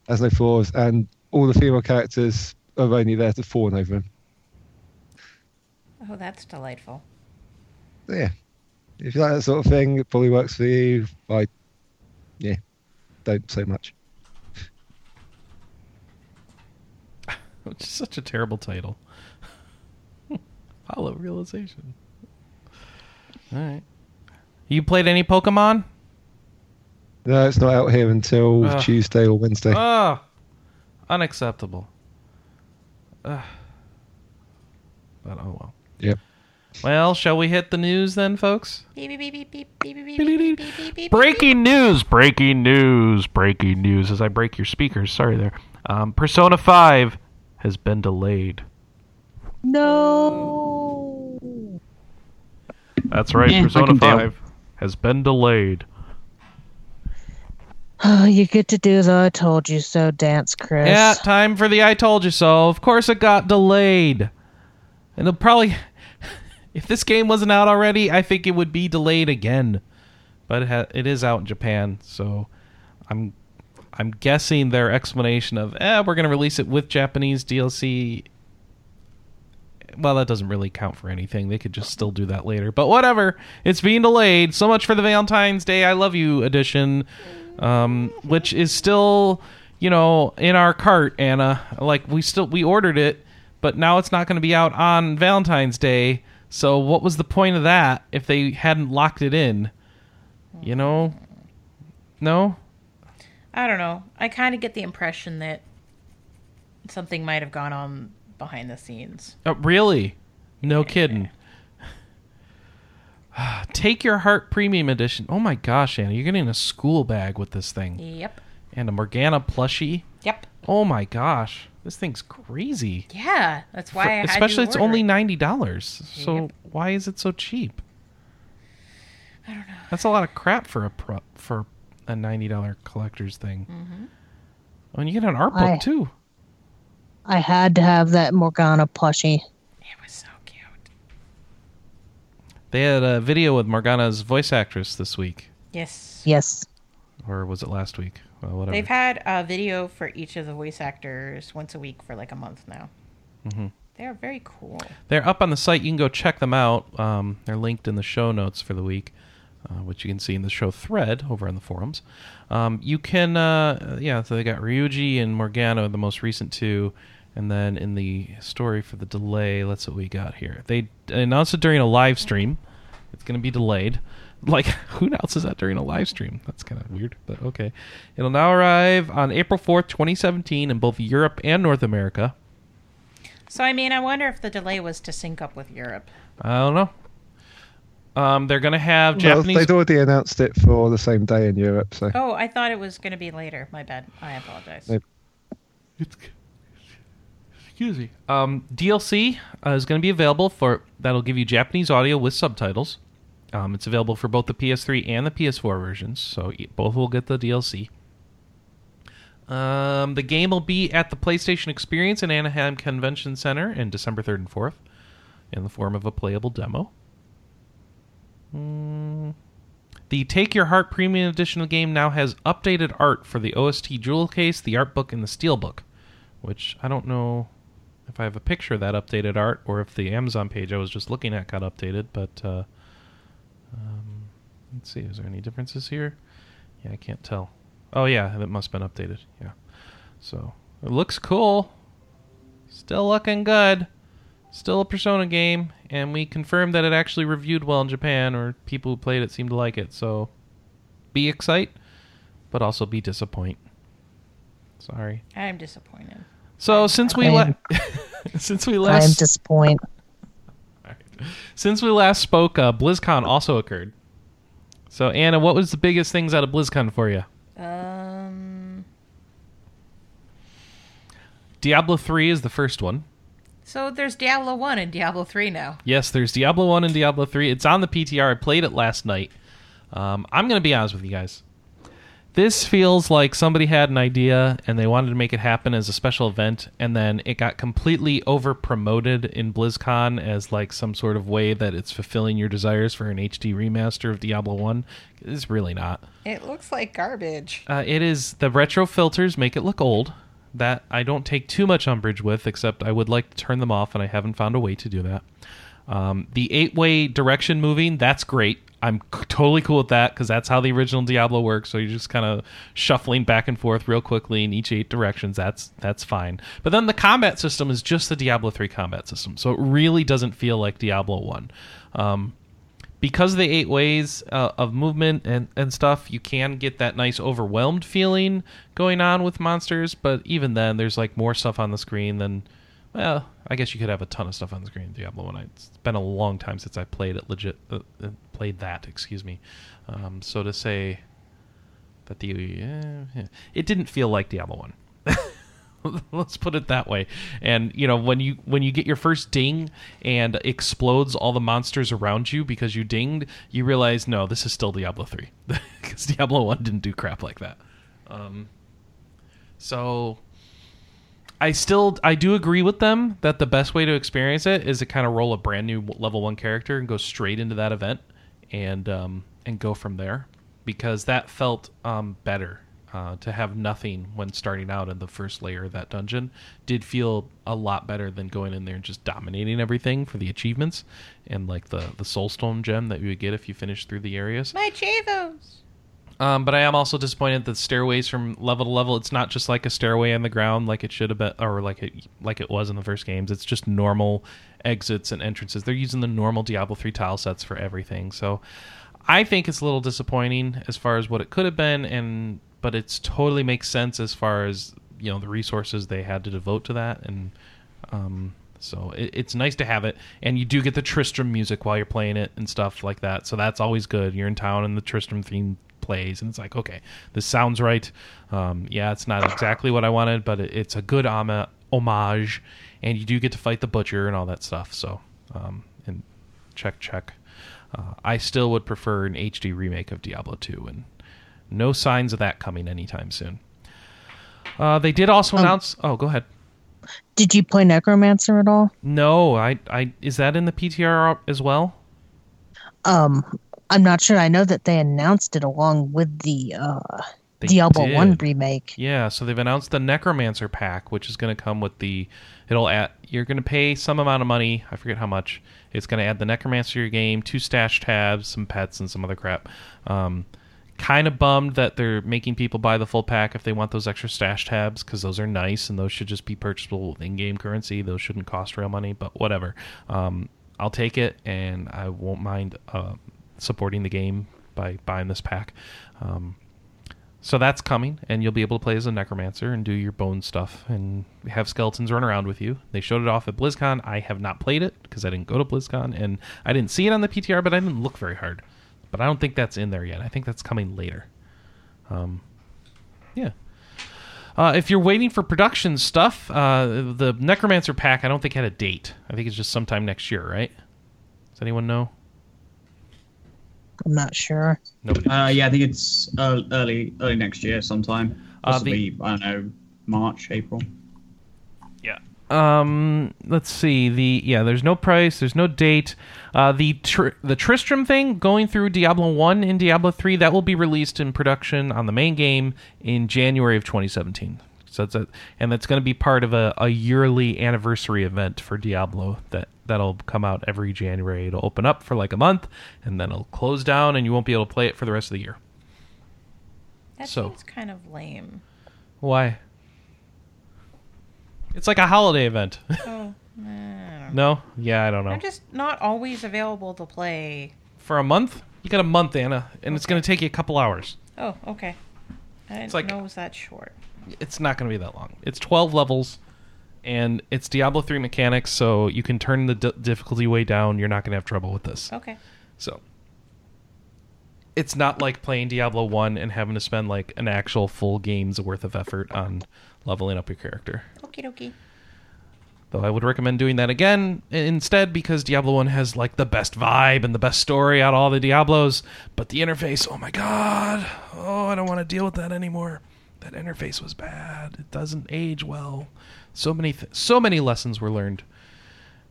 has no flaws, and all the female characters are only there to fawn over him. Oh, that's delightful. Yeah, if you like that sort of thing, it probably works for you. I, yeah, don't so much. Which is such a terrible title. Hollow realization. All right. You played any Pokemon? No, it's not out here until Ugh. Tuesday or Wednesday. Ah, unacceptable. Ugh. But oh well. Yep. Well, shall we hit the news then, folks? Breaking news! Breaking news! Breaking news! As I break your speakers, sorry there. Um, Persona 5 has been delayed. No! That's right, yeah, Persona 5 has been delayed. Oh, you get to do the I told you so dance, Chris. Yeah, time for the I told you so. Of course it got delayed. And it'll probably if this game wasn't out already, I think it would be delayed again. But it, ha- it is out in Japan, so I'm I'm guessing their explanation of eh, we're going to release it with Japanese DLC well, that doesn't really count for anything. They could just still do that later. But whatever. It's being delayed. So much for the Valentine's Day I Love You edition, um, which is still, you know, in our cart, Anna. Like we still we ordered it, but now it's not going to be out on Valentine's Day. So what was the point of that if they hadn't locked it in? You know? No? I don't know. I kind of get the impression that something might have gone on behind the scenes. Oh, really? No kidding. Take your heart premium edition. Oh my gosh, Anna, you're getting a school bag with this thing Yep. and a Morgana plushie. Yep. Oh my gosh, this thing's crazy. Yeah, that's why For- I had especially it's order only ninety dollars. So Yep. why is it so cheap? I don't know. That's a lot of crap for a pro- for a ninety dollar collector's thing. Mm-hmm. Oh, and you get an art book I- too. I had to have that Morgana plushie. It was so cute. They had a video with Morgana's voice actress this week, Yes. Yes. or was it last week? Well, whatever. They've had a video for each of the voice actors once a week for like a month now. Mm-hmm. They are very cool. They're up on the site. You can go check them out. Um, they're linked in the show notes for the week, uh, which you can see in the show thread over on the forums. Um, you can, uh, yeah, so they got Ryuji and Morgana, the most recent two. And then in the story for the delay, let's see what we got here. They announced it during a live stream. It's going to be delayed. Like, who announces that during a live stream? That's kind of weird, but okay. It'll now arrive on April 4th, 2017, in both Europe and North America. So I mean, I wonder if the delay was to sync up with Europe. I don't know. Um, they're gonna have Well, Japanese. they'd already announced it for the same day in Europe, so Oh, I thought it was going to be later. My bad. I apologize. Maybe. Excuse me. Um, DLC uh, is going to be available for that'll give you Japanese audio with subtitles. Um, it's available for both the PS3 and the PS4 versions, so both will get the DLC. Um, the game will be at the PlayStation Experience in Anaheim Convention Center in December 3rd and 4th in the form of a playable demo. Mm. The Take Your Heart Premium Edition of the game now has updated art for the OST jewel case, the art book, and the steelbook, which I don't know if I have a picture of that updated art or if the Amazon page I was just looking at got updated. But uh, um, let's see, is there any differences here? Yeah, I can't tell. Oh yeah, that must have been updated. Yeah, so it looks cool. Still looking good. Still a Persona game, and we confirmed that it actually reviewed well in Japan, or people who played it seemed to like it. So, be excite, but also be disappoint. Sorry. I'm disappointed. So since we I la- since we left. I am disappointed. Since we last spoke, uh, BlizzCon also occurred. So Anna, what was the biggest things out of BlizzCon for you? Um. Diablo three is the first one. So there's Diablo one and Diablo three now. Yes, there's Diablo 1 and Diablo 3. It's on the PTR. I played it last night. Um, I'm going to be honest with you guys. This feels like somebody had an idea and they wanted to make it happen as a special event, and then it got completely over promoted in BlizzCon as like some sort of way that it's fulfilling your desires for an HD remaster of Diablo 1. It's really not. It looks like garbage. Uh, it is the retro filters make it look old. That I don't take too much umbrage with, except I would like to turn them off, and I haven't found a way to do that. Um, the eight-way direction moving, that's great. I'm totally cool with that because that's how the original Diablo works. So you're just kind of shuffling back and forth real quickly in each eight directions. That's that's fine. But then the combat system is just the Diablo three combat system, so it really doesn't feel like Diablo one. Um, because of the eight ways uh, of movement and, and stuff, you can get that nice overwhelmed feeling going on with monsters. But even then, there's like more stuff on the screen than. Well, I guess you could have a ton of stuff on the screen in Diablo One. It's been a long time since I played it. Legit uh, uh, played that. Excuse me. Um, so to say that the uh, it didn't feel like Diablo One. let's put it that way and you know when you when you get your first ding and explodes all the monsters around you because you dinged you realize no this is still diablo 3 because diablo 1 didn't do crap like that um, so i still i do agree with them that the best way to experience it is to kind of roll a brand new level 1 character and go straight into that event and um, and go from there because that felt um, better uh, to have nothing when starting out in the first layer of that dungeon did feel a lot better than going in there and just dominating everything for the achievements and like the the soulstone gem that you would get if you finished through the areas My Chavos. Um, but I am also disappointed that stairways from level to level. It's not just like a stairway on the ground like it should have been, or like it like it was in the first games. It's just normal exits and entrances. They're using the normal Diablo three tile sets for everything. So I think it's a little disappointing as far as what it could have been, and but it's totally makes sense as far as you know the resources they had to devote to that, and um, so it, it's nice to have it. And you do get the Tristram music while you're playing it and stuff like that. So that's always good. You're in town and the Tristram theme plays, and it's like, okay, this sounds right. Um, yeah, it's not exactly what I wanted, but it, it's a good ama- homage, and you do get to fight the butcher and all that stuff. So, um, and check, check. Uh, I still would prefer an HD remake of Diablo 2, and no signs of that coming anytime soon. Uh, they did also Um, announce. Oh, go ahead. Did you play Necromancer at all? No, I, I is that in the PTR as well? Um, I'm not sure. I know that they announced it along with the uh, They Diablo did. One remake. Yeah, so they've announced the Necromancer pack, which is going to come with the. It'll add. You're going to pay some amount of money. I forget how much. It's going to add the Necromancer to your game, two stash tabs, some pets, and some other crap. Um, kind of bummed that they're making people buy the full pack if they want those extra stash tabs because those are nice and those should just be purchasable with in-game currency. Those shouldn't cost real money, but whatever. Um, I'll take it, and I won't mind uh, supporting the game by buying this pack. Um, so that's coming, and you'll be able to play as a necromancer and do your bone stuff and have skeletons run around with you. They showed it off at BlizzCon. I have not played it because I didn't go to BlizzCon, and I didn't see it on the PTR, but I didn't look very hard. But I don't think that's in there yet. I think that's coming later. Um, yeah. Uh, if you're waiting for production stuff, uh, the Necromancer pack I don't think had a date. I think it's just sometime next year, right? Does anyone know? I'm not sure. Nobody. Uh, yeah, I think it's ear- early early next year sometime. Uh, Possibly, I don't know, March, April. Yeah. Um. Let's see. The yeah. There's no price. There's no date. Uh. The tr- the Tristram thing going through Diablo one and Diablo three that will be released in production on the main game in January of 2017. So that's a, and that's going to be part of a, a yearly anniversary event for Diablo that that'll come out every January. It'll open up for like a month and then it'll close down and you won't be able to play it for the rest of the year. That So- seems kind of lame. Why? It's like a holiday event. Oh, no? Yeah, I don't know. I'm just not always available to play. for a month. You got a month, Anna, and it's going to take you a couple hours. Oh, okay. I didn't like- know it was that short. It's not going to be that long. It's 12 levels, and it's Diablo 3 mechanics, so you can turn the d- difficulty way down. You're not going to have trouble with this. Okay. So it's not like playing Diablo 1 and having to spend like an actual full game's worth of effort on leveling up your character. Okie dokie. Though I would recommend doing that again instead because Diablo 1 has like the best vibe and the best story out of all the Diablos, but the interface, oh my god. Oh, I don't want to deal with that anymore. That interface was bad. It doesn't age well. So many th- so many lessons were learned.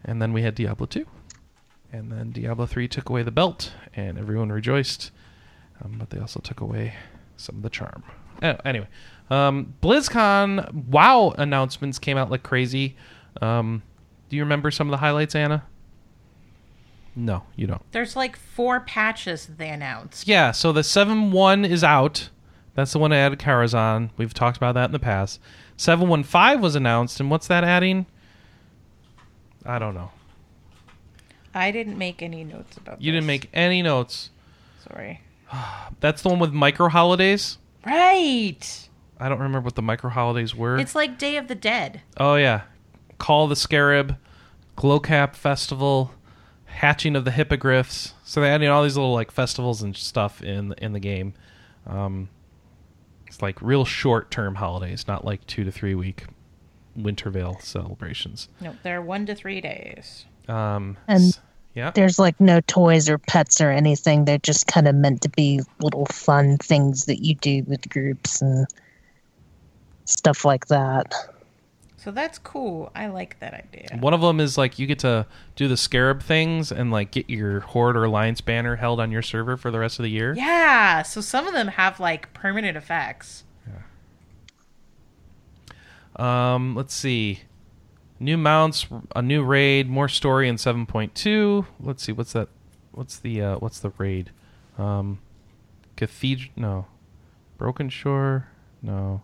And then we had Diablo 2. And then Diablo 3 took away the belt and everyone rejoiced. Um, but they also took away some of the charm. Oh, anyway, um, BlizzCon WoW announcements came out like crazy. Um, do you remember some of the highlights, Anna? No, you don't. There's like four patches they announced. Yeah, so the 7 1 is out. That's the one that added Karazhan. We've talked about that in the past. 715 was announced, and what's that adding? I don't know. I didn't make any notes about You didn't make any notes. Sorry. That's the one with micro holidays. Right. I don't remember what the micro holidays were. It's like Day of the Dead. Oh yeah, Call the Scarab, Glowcap Festival, Hatching of the Hippogriffs. So they're adding all these little like festivals and stuff in in the game. Um, it's like real short term holidays, not like two to three week Winter Veil celebrations. No, they're one to three days. Um, And- yeah, There's like no toys or pets or anything. They're just kind of meant to be little fun things that you do with groups and stuff like that. So that's cool. I like that idea. one of them is like you get to do the Scarab things and like get your Horde or Alliance banner held on your server for the rest of the year. Yeah. So some of them have like permanent effects. Yeah. Um, let's see. New mounts, a new raid, more story in 7.2. Let's see, what's that? What's the uh, what's the raid? Um, Cathedral? No. Broken Shore? No.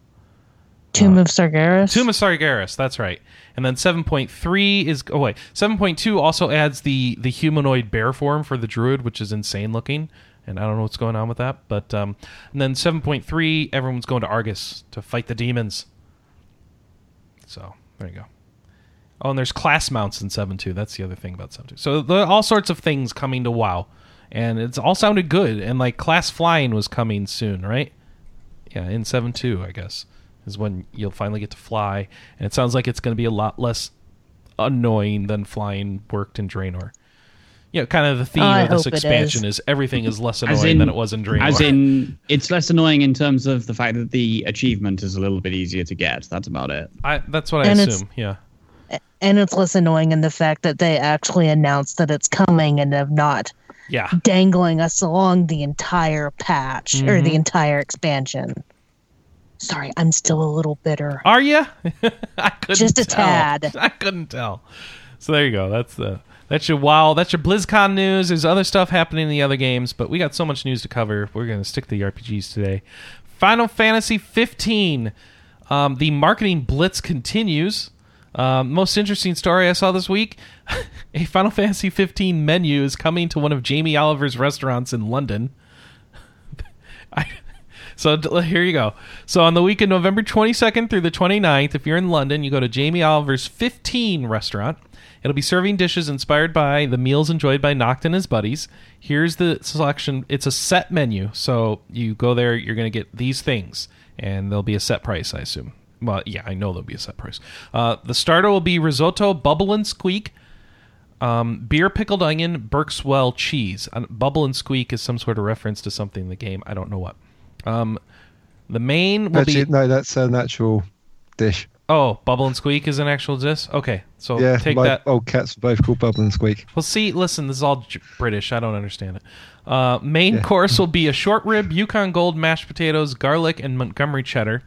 Tomb Uh, of Sargeras. Tomb of Sargeras, that's right. And then 7.3 is oh wait, 7.2 also adds the the humanoid bear form for the druid, which is insane looking. And I don't know what's going on with that, but um, and then 7.3, everyone's going to Argus to fight the demons. So there you go. Oh, and there's class mounts in 7.2. That's the other thing about 7.2. So there are all sorts of things coming to WoW, and it's all sounded good. And like class flying was coming soon, right? Yeah, in 7.2, I guess, is when you'll finally get to fly. And it sounds like it's going to be a lot less annoying than flying worked in Draenor. you know, kind of the theme I of this expansion is. is. everything is less annoying in- than it was in Dream. As in, it's less annoying in terms of the fact that the achievement is a little bit easier to get. That's about it. I, that's what I And it's- assume. Yeah. And it's less annoying in the fact that they actually announced that it's coming and have not Yeah. dangling us along the entire patch or Mm-hmm. the entire expansion. Sorry, I'm still a little bitter. Are you? I couldn't Just a tell. tad. I couldn't tell. So there you go. That's the that's your wow. That's your BlizzCon news. There's other stuff happening in the other games, but we got so much news to cover. We're going to stick to the RPGs today. Final Fantasy 15. Um, the marketing blitz continues. Um, most interesting story I saw this week: a Final Fantasy 15 menu is coming to one of Jamie Oliver's restaurants in London. I, so here you go. So on the week of November 22nd through the 29th, if you're in London, you go to Jamie Oliver's 15 restaurant. It'll be serving dishes inspired by the meals enjoyed by Noct and his buddies. Here's the selection. It's a set menu. So you go there, you're going to get these things, and there'll be a set price, I assume. Well, yeah, I know there'll be a set price. Uh, the starter will be risotto, bubble and squeak, um, beer pickled onion, Berkswell cheese. Bubble and squeak is some sort of reference to something in the game. I don't know what. Um, the main will Actually, be no, that's an actual dish. oh, bubble and squeak is an actual dish. Okay, so yeah, take that. old cats both called Bubble and Squeak. Well, see, listen, this is all J- British. I don't understand it. Uh, main Yeah. course will be a short rib, Yukon Gold, mashed potatoes, garlic, and Montgomery cheddar.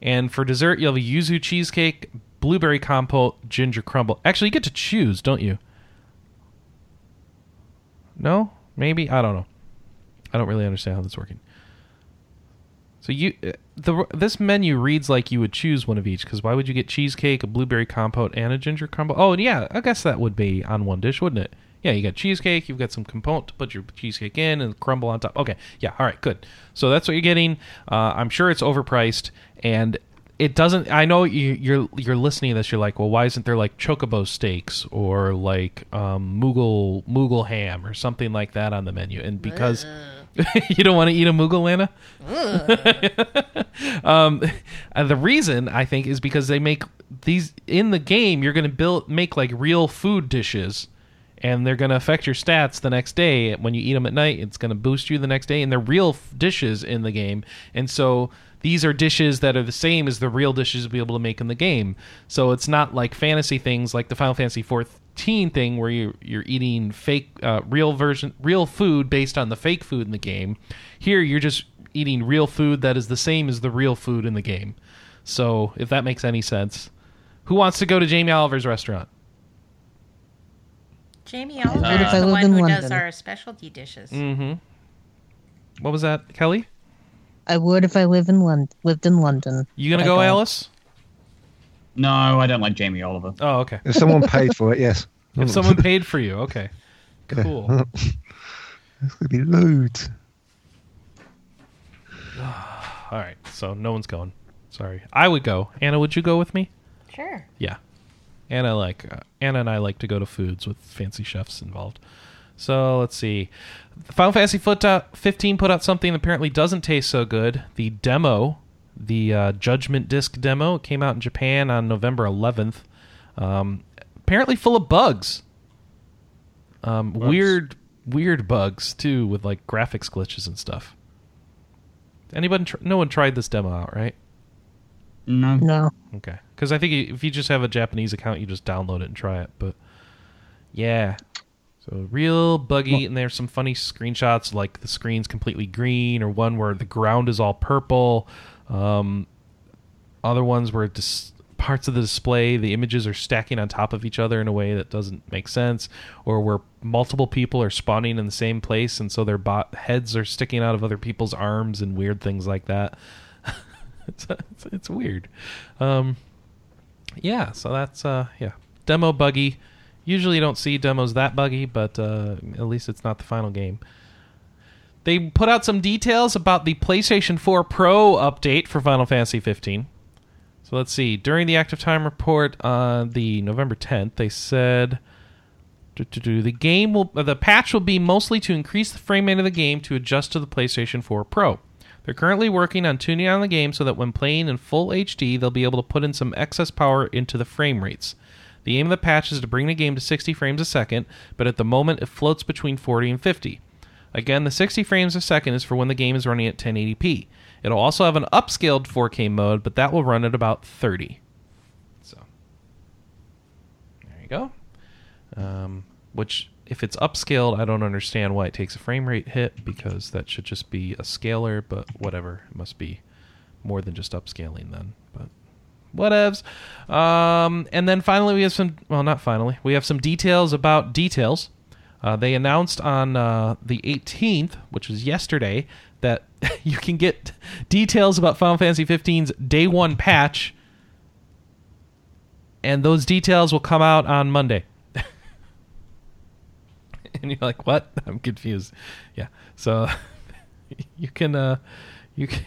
And for dessert, you'll have a yuzu cheesecake, blueberry compote, ginger crumble. Actually, you get to choose, don't you? No, maybe I don't know. I don't really understand how that's working. So you uh, the this menu reads like you would choose one of each because why would you get cheesecake, a blueberry compote, and a ginger crumble? Oh yeah, I guess that would be on one dish, wouldn't it? Yeah, you got cheesecake, you've got some compote to put your cheesecake in, and crumble on top. Okay, yeah, all right, good. So that's what you're getting. Uh, I'm sure it's overpriced, and it doesn't. I know you, you're you're listening to this. You're like, well, why isn't there like chocobo steaks or like um, Moogle Moogle ham or something like that on the menu? And because you don't want to eat a Moogle, Lana. um, and the reason I think is because they make these in the game. You're going to build make like real food dishes, and they're going to affect your stats the next day when you eat them at night. It's going to boost you the next day, and they're real f- dishes in the game. And so these are dishes that are the same as the real dishes you'll be able to make in the game. So it's not like fantasy things like the Final Fantasy 14 thing where you're you're eating fake uh, real version real food based on the fake food in the game. Here you're just eating real food that is the same as the real food in the game. So if that makes any sense, who wants to go to Jamie Oliver's restaurant? Jamie Oliver What if is I the one in who does our specialty dishes. Mm-hmm. What was that, Kelly? I would if I live in Lon- lived in London. You gonna I go. Alice? No, I don't like Jamie Oliver. Oh, okay. If someone paid for it, yes. If someone paid for you, okay. Cool. There's going to be loads. All right. So no one's going. Sorry. I would go. Anna, would you go with me? Sure. Yeah. Anna like uh, Anna and I like to go to foods with fancy chefs involved. So let's see. Final Fantasy Foot out, 15 put out something that apparently doesn't taste so good. The demo, the uh, Judgment Disc demo, it came out in Japan on November 11th. Um, apparently full of bugs. Um, weird, weird bugs too, with like graphics glitches and stuff. Anybody? Tr- no one tried this demo out, right? No. No. Okay, because I think if you just have a Japanese account, you just download it and try it. But yeah, so real buggy, and there's some funny screenshots like the screen's completely green, or one where the ground is all purple. Um, other ones where dis- parts of the display, the images are stacking on top of each other in a way that doesn't make sense, or where multiple people are spawning in the same place, and so their bot heads are sticking out of other people's arms and weird things like that. it's, it's, it's weird. Um, yeah, so that's uh, yeah, demo buggy. Usually, you don't see demos that buggy, but uh, at least it's not the final game. They put out some details about the PlayStation 4 Pro update for Final Fantasy 15. So let's see. During the active time report on the November 10th, they said the game will uh, the patch will be mostly to increase the frame rate of the game to adjust to the PlayStation 4 Pro. They're currently working on tuning on the game so that when playing in full HD, they'll be able to put in some excess power into the frame rates. The aim of the patch is to bring the game to 60 frames a second, but at the moment it floats between 40 and 50. Again, the 60 frames a second is for when the game is running at 1080p. It'll also have an upscaled 4K mode, but that will run at about 30. So, there you go. Um, which, if it's upscaled, I don't understand why it takes a frame rate hit because that should just be a scaler, but whatever. It must be more than just upscaling then. But whatevs. Um, and then finally, we have some. Well, not finally. We have some details about details. Uh, they announced on uh, the 18th, which was yesterday, that you can get details about Final Fantasy 15's day one patch, and those details will come out on Monday. and you're like, "What?" I'm confused. Yeah, so you can, uh, you can.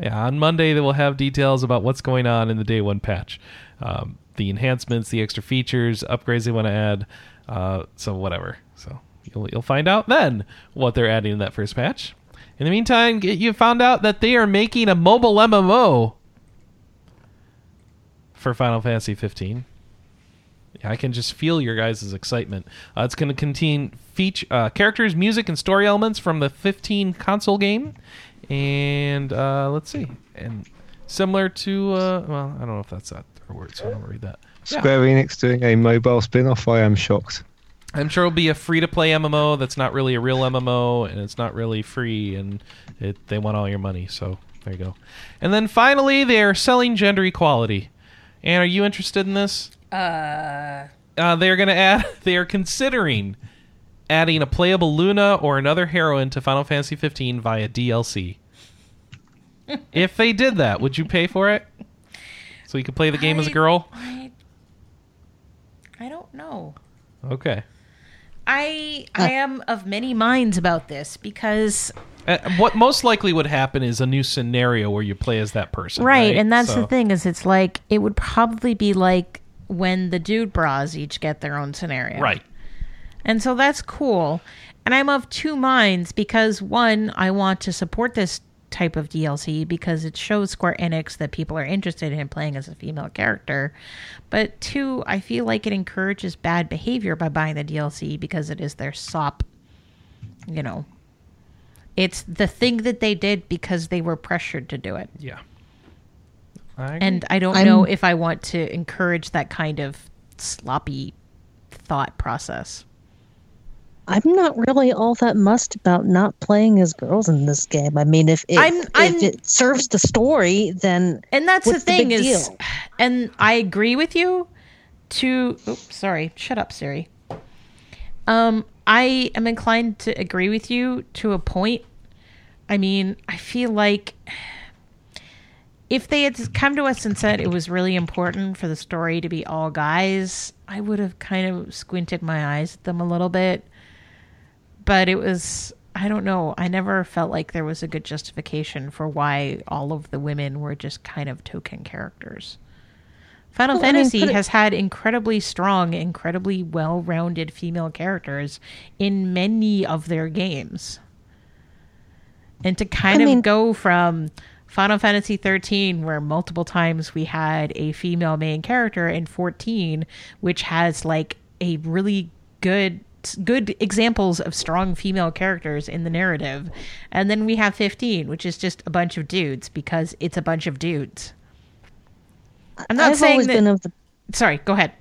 Yeah, on Monday they will have details about what's going on in the day one patch, um, the enhancements, the extra features, upgrades they want to add. Uh, so whatever. So you'll you'll find out then what they're adding in that first patch. In the meantime, you found out that they are making a mobile MMO for Final Fantasy 15. I can just feel your guys' excitement. Uh, it's going to contain feature uh, characters, music, and story elements from the 15 console game, and uh, let's see, and similar to uh, well, I don't know if that's that word, so I don't read that. Yeah. Square Enix doing a mobile spin-off. I am shocked. I'm sure it'll be a free to play MMO that's not really a real MMO and it's not really free and it, they want all your money. So there you go. And then finally, they are selling gender equality. And are you interested in this? Uh, Uh, they're going to add, they are considering adding a playable Luna or another heroine to Final Fantasy 15 via DLC. if they did that, would you pay for it? So you could play the game as a girl? I, I don't know. Okay. I I am of many minds about this because Uh, what most likely would happen is a new scenario where you play as that person. right, Right, and that's So- the thing is it's like it would probably be like when the dude bras each get their own scenario. Right. And so that's cool. And I'm of two minds because one, I want to support this type of DLC because it shows Square Enix that people are interested in playing as a female character. But two, I feel like it encourages bad behavior by buying the DLC because it is their SOP. You know, it's the thing that they did because they were pressured to do it. Yeah. I. And I don't I'm- know if I want to encourage that kind of sloppy thought process. I'm not really all that mussed about not playing as girls in this game. I mean, if it, I'm- if I'm- it serves the story, then And that's the the thing big is, deal? and I agree with you. To oops, sorry, shut up, Siri. Um, I am inclined to agree with you to a point. I mean, I feel like if they had come to us and said it was really important for the story to be all guys, I would have kind of squinted my eyes at them a little bit. But it was, I don't know, I never felt like there was a good justification for why all of the women were just kind of token characters. Final Well, I mean, Fantasy it- has had incredibly strong, incredibly well rounded female characters in many of their games. And to kind I of mean- go from Final Fantasy 13, where multiple times we had a female main character, and 14, which has like a really good good examples of strong female characters in the narrative and then we have 15 which is just a bunch of dudes because it's a bunch of dudes i'm not I've saying always that been of the sorry go ahead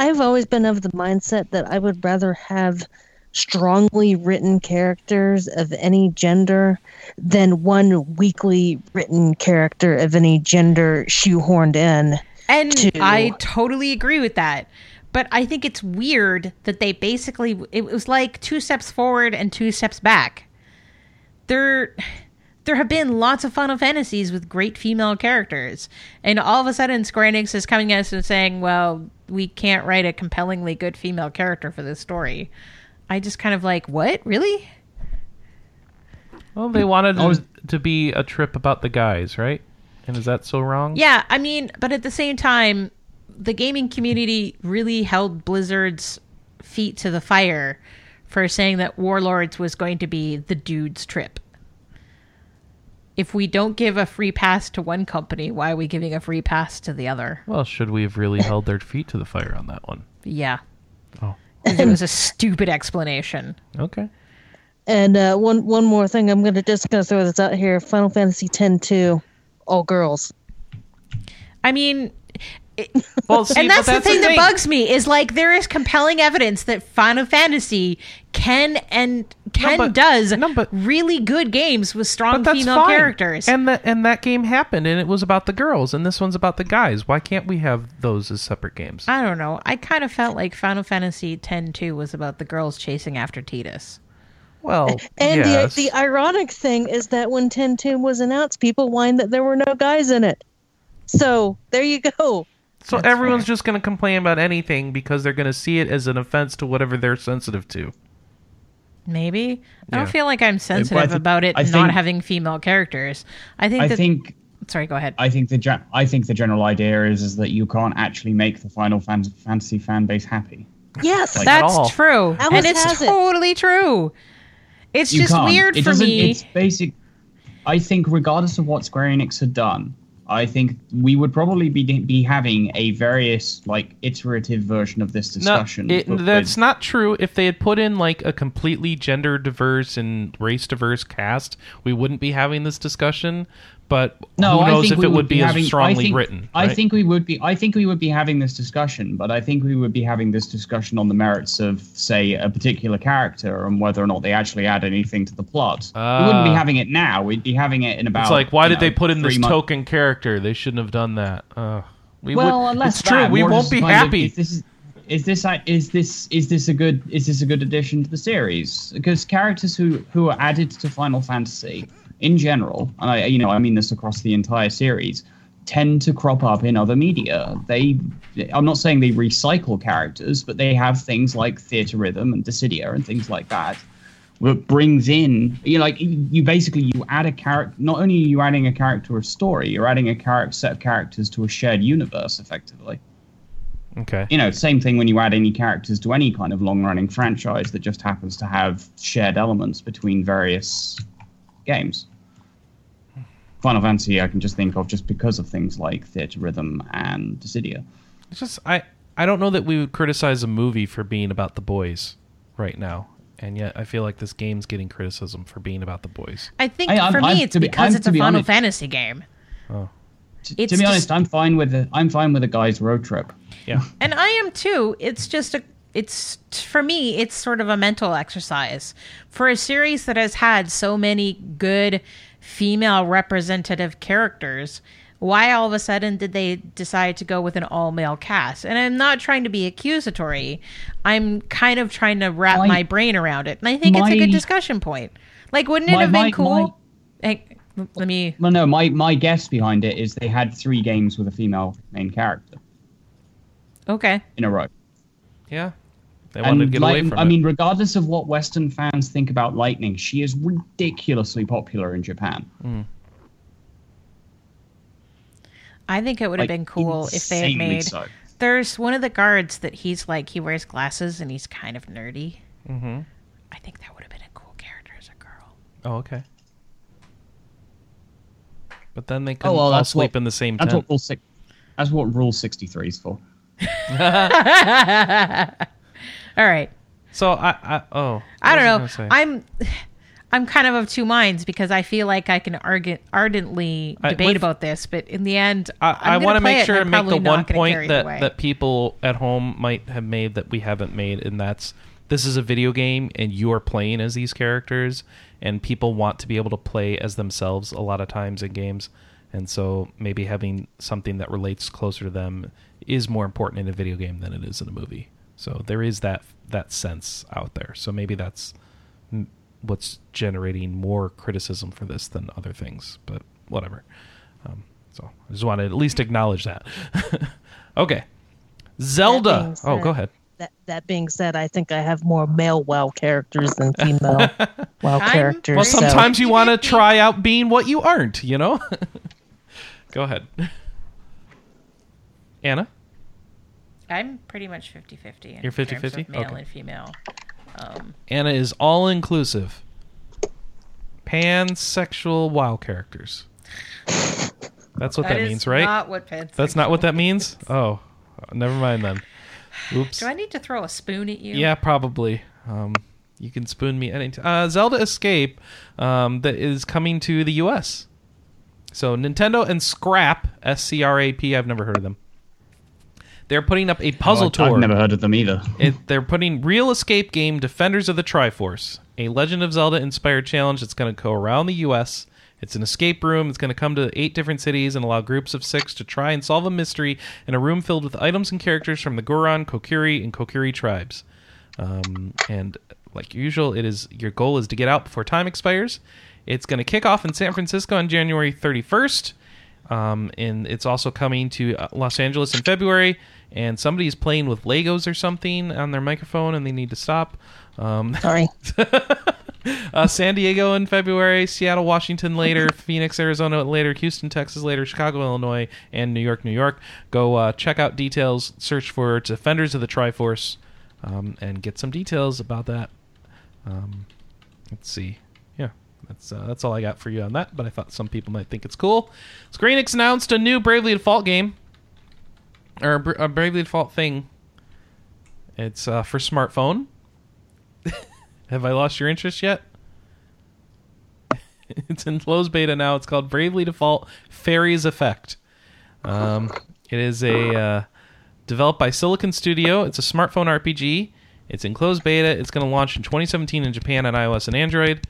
I've always been of the mindset that I would rather have strongly written characters of any gender than one weakly written character of any gender shoehorned in. And to- I totally agree with that. But I think it's weird that they basically it was like two steps forward and two steps back. There there have been lots of Final Fantasies with great female characters. And all of a sudden Square Enix is coming at us and saying, Well, we can't write a compellingly good female character for this story. I just kind of like, What? Really? well, they wanted was- to be a trip about the guys, right? And is that so wrong? Yeah, I mean, but at the same time, the gaming community really held Blizzard's feet to the fire for saying that Warlords was going to be the dude's trip. if we don't give a free pass to one company, why are we giving a free pass to the other? Well, should we have really held their feet to the fire on that one? Yeah. Oh. It was a stupid explanation. Okay. And uh, one one more thing, I'm gonna just gonna throw this out here. Final Fantasy X two, all girls. I mean, Well, see, and but that's, the thing that thing. bugs me is like there is compelling evidence that Final Fantasy can and can but- does no, but- really good games with strong female fine. characters. And that and that game happened, and it was about the girls, and this one's about the guys. Why can't we have those as separate games? I don't know. I kind of felt like Final Fantasy X two was about the girls chasing after Tidus. Well, And yes. the the ironic thing is that when 10.2 was announced, people whined that there were no guys in it. So there you go. So everyone's just going to complain about anything because they're going to see it as an offense to whatever they're sensitive to. Maybe I Yeah. don't feel like I'm sensitive thi- about it I not think- having female characters. I think I that. think sorry, go ahead. I think the gen- I think the general idea is is that you can't actually make the Final Fan- Fantasy fan base happy. Yes. Like- That's true, Alice and it's has it. totally true. It's You just can't. weird it for me. It's basic. I think regardless of what Square Enix had done, I think we would probably be be having a various like iterative version of this No, discussion. it, that's with- not true. If they had put in like a completely gender diverse and race diverse cast, we wouldn't be having this discussion. But No, who I knows think if we it would be, having, as strongly I think, written? I think we would be. I think we would be having this discussion, but I think we would be having this discussion on the merits of, say, a particular character and whether or not they actually add anything to the plot. we wouldn't be Ah. having it now. We'd be having it in about. it's like, why did know, they put in this months- token character? They shouldn't have done that. Uh, we Well, would, unless it's true. that, We won't be kind of, happy. is this is this is this is this a good is this a good addition to the series? Because characters who who are added to Final Fantasy in general, and I you know I mean this across the entire series, tend to crop up in other media. They I'm not saying they recycle characters, but they have things like Theatrhythm and Dissidia and things like that. That brings in you know, like you basically you add a character. Not only are you adding a character or story, you're adding a character set of characters to a shared universe, effectively okay. you know, same thing when you add any characters to any kind of long running franchise that just happens to have shared elements between various games. Final Fantasy, I can just think of just because of things like Theatrhythm and Dissidia. It's just I I don't know that we would criticize a movie for being about the boys right now, and yet I feel like this game's getting criticism for being about the boys. I think I- I'm- for me, I'm- it's be- because I'm- it's a be Final honest- Fantasy game. Oh. T- It's to be just- honest, I'm fine with the I'm fine with a guy's road trip. Yeah. And I am too. It's just a it's for me it's sort of a mental exercise for a series that has had so many good female representative characters. Why all of a sudden did they decide to go with an all male cast? And I'm not trying to be accusatory. I'm kind of trying to wrap My- my, brain around it. And I think it's a good discussion point. Like, wouldn't it My- have been my- cool? Hey, let me. Well, no, my my guess behind it is they had three games with a female main character Okay. in a row. Yeah. They wanted to get Light- away from I it. mean, regardless of what Western fans think about Lightning, she is ridiculously popular in Japan. I think it would have Like, been cool if they had made. so. There's one of the guards that he's like he wears glasses and he's kind of nerdy. mm-hmm. I think that would have been a cool character as a girl. Oh, okay. But then they couldn't well, all sleep what- in the same That's tent. what Rule six. That's what Rule sixty three is for. All right. So I, I oh I don't know. I? I'm I'm kind of of two minds because I feel like I can argue, ardently I- debate with- about this, but in the end, I, I want to make sure and make the one point that, that people at home might have made that we haven't made, and that's this is a video game and you are playing as these characters, and people want to be able to play as themselves a lot of times in games, and so maybe having something that relates closer to them is more important in a video game than it is in a movie. So there is that that sense out there. So maybe that's what's generating more criticism for this than other things, but whatever. Um, so I just want to at least acknowledge that. okay, Zelda. being Oh, go ahead. That that being said, I think I have more male WoW characters than female WoW characters. Well, so- sometimes you want to try out being what you aren't. You know. go ahead, Anna. I'm pretty much 50-50 in You're terms 50-50? of male Okay. and female. Um, Anna is all inclusive. pansexual WoW characters. That's what that, means, right? Not what pansexual That's not what that means. Oh, never mind then. Oops. Do I need to throw a spoon at you? Yeah, probably. Um, you can spoon me anytime. Uh, Zelda Escape um, that is coming to the U.S. So Nintendo and Scrap S C R A P. I've never heard of them. They're putting up a puzzle Oh, tour. I've never heard of them either. It, they're putting real escape game Defenders of the Triforce, a Legend of Zelda inspired challenge that's going to go around the U.S. It's an escape room. It's going to come to eight different cities and allow groups of six to try and solve a mystery in a room filled with items and characters from the Goron, Kokiri, and Kokiri tribes. Um, and like usual, it is your goal is to get out before time expires. It's going to kick off in San Francisco on January 31st. Um, and it's also coming to uh, Los Angeles in February. And somebody is playing with Legos or something on their microphone, and they need to stop. Um, Sorry. uh, San Diego in February, Seattle, Washington later, Phoenix, Arizona later, Houston, Texas later, Chicago, Illinois, and New York, New York. Go uh, check out details, search for Defenders of the Triforce, um, and get some details about that. Um, let's see. Yeah, that's uh, that's all I got for you on that. But I thought some people might think it's cool. Square Enix announced a new Bravely Default game, or a, a Bravely Default thing. It's uh, for smartphone. Have I lost your interest yet? it's in closed beta now. It's called Bravely Default Fairy's Effect. Um, it is a uh, developed by Silicon Studio. It's a smartphone RPG. It's in closed beta. It's going to launch in 2017 in Japan on iOS and Android.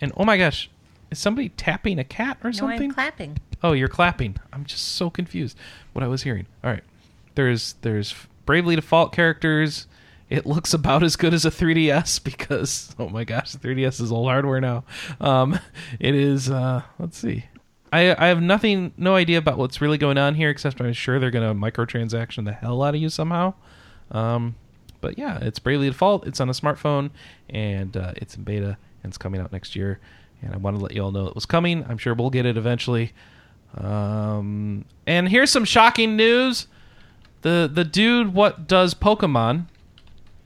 And oh my gosh, is somebody tapping a cat or No, something? I'm clapping. Oh, you're clapping. I'm just so confused what I was hearing. All right. There's there's Bravely Default characters. It looks about as good as a 3DS because oh my gosh, the 3DS is old hardware now. Um, it is. Uh, let's see. I I have nothing, no idea about what's really going on here, except I'm sure they're gonna microtransaction the hell out of you somehow. Um, but yeah, it's Bravely Default. It's on a smartphone, and uh, it's in beta, and it's coming out next year. And I want to let you all know it was coming. I'm sure we'll get it eventually. Um, and here's some shocking news: the the dude what does Pokemon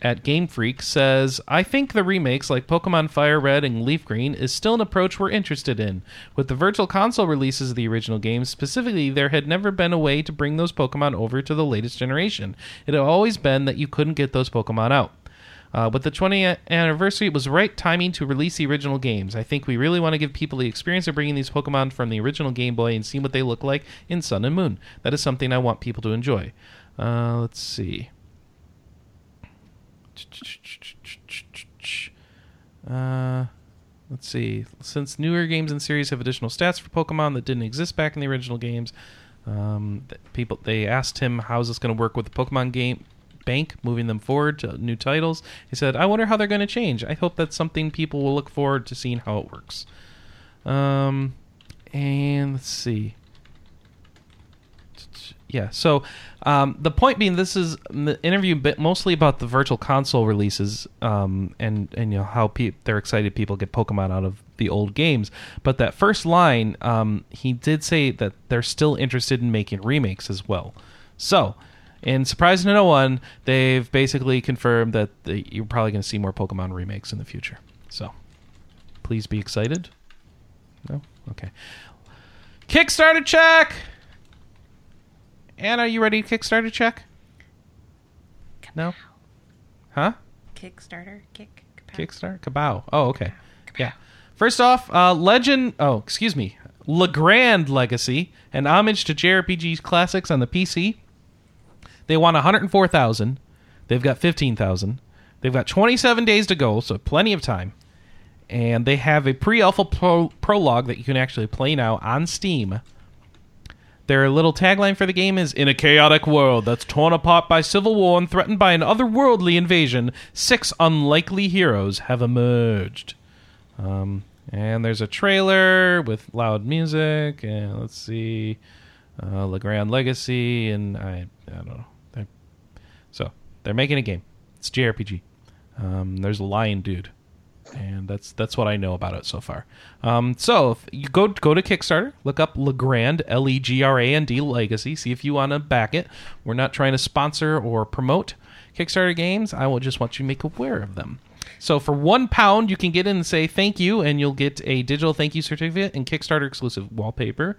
at Game Freak says, I think the remakes like Pokemon Fire Red and Leaf Green is still an approach we're interested in. With the Virtual Console releases of the original games, specifically, there had never been a way to bring those Pokemon over to the latest generation. It had always been that you couldn't get those Pokemon out. Uh, with the 20th anniversary, it was right timing to release the original games. I think we really want to give people the experience of bringing these Pokemon from the original Game Boy and seeing what they look like in Sun and Moon. That is something I want people to enjoy. Uh, let's see. Uh, let's see. Since newer games and series have additional stats for Pokemon that didn't exist back in the original games, um, people they asked him how's this going to work with the Pokemon game bank, moving them forward to new titles. He said, "I wonder how they're going to change. I hope that's something people will look forward to seeing how it works." Um, and let's see yeah so um, the point being this is the interview mostly about the virtual console releases um, and and you know how pe- they're excited people get pokemon out of the old games. But that first line um, he did say that they're still interested in making remakes as well. So in surprise to no one they've basically confirmed that the, you're probably going to see more pokemon remakes in the future. So please be excited. No? Okay. Kickstarter check Anna, you ready to Kickstarter check? No? Huh? Kickstarter, kick, kapow. Kickstarter? Kabow. Oh, okay. Yeah. First off, uh, Legend. Oh, excuse me. Legrand Legacy, an homage to JRPG classics on the PC. They want 104,000. They've got 15,000. They've got 27 days to go, so plenty of time. And they have a pre-alpha pro- prologue that you can actually play now on Steam. Their little tagline for the game is In a chaotic world that's torn apart by civil war and threatened by an otherworldly invasion, six unlikely heroes have emerged. Um, and there's a trailer with loud music, and let's see, uh, Legrand Legacy, and I, I don't know. They're, so they're making a game. It's JRPG. Um, there's a lion dude and that's that's what I know about it so far. Um, so you go go to Kickstarter, look up Legrand L E G R A N D Legacy. See if you want to back it. We're not trying to sponsor or promote Kickstarter games. I will just want you to make aware of them. So for one pound, you can get in and say thank you, and you'll get a digital thank you certificate and Kickstarter exclusive wallpaper.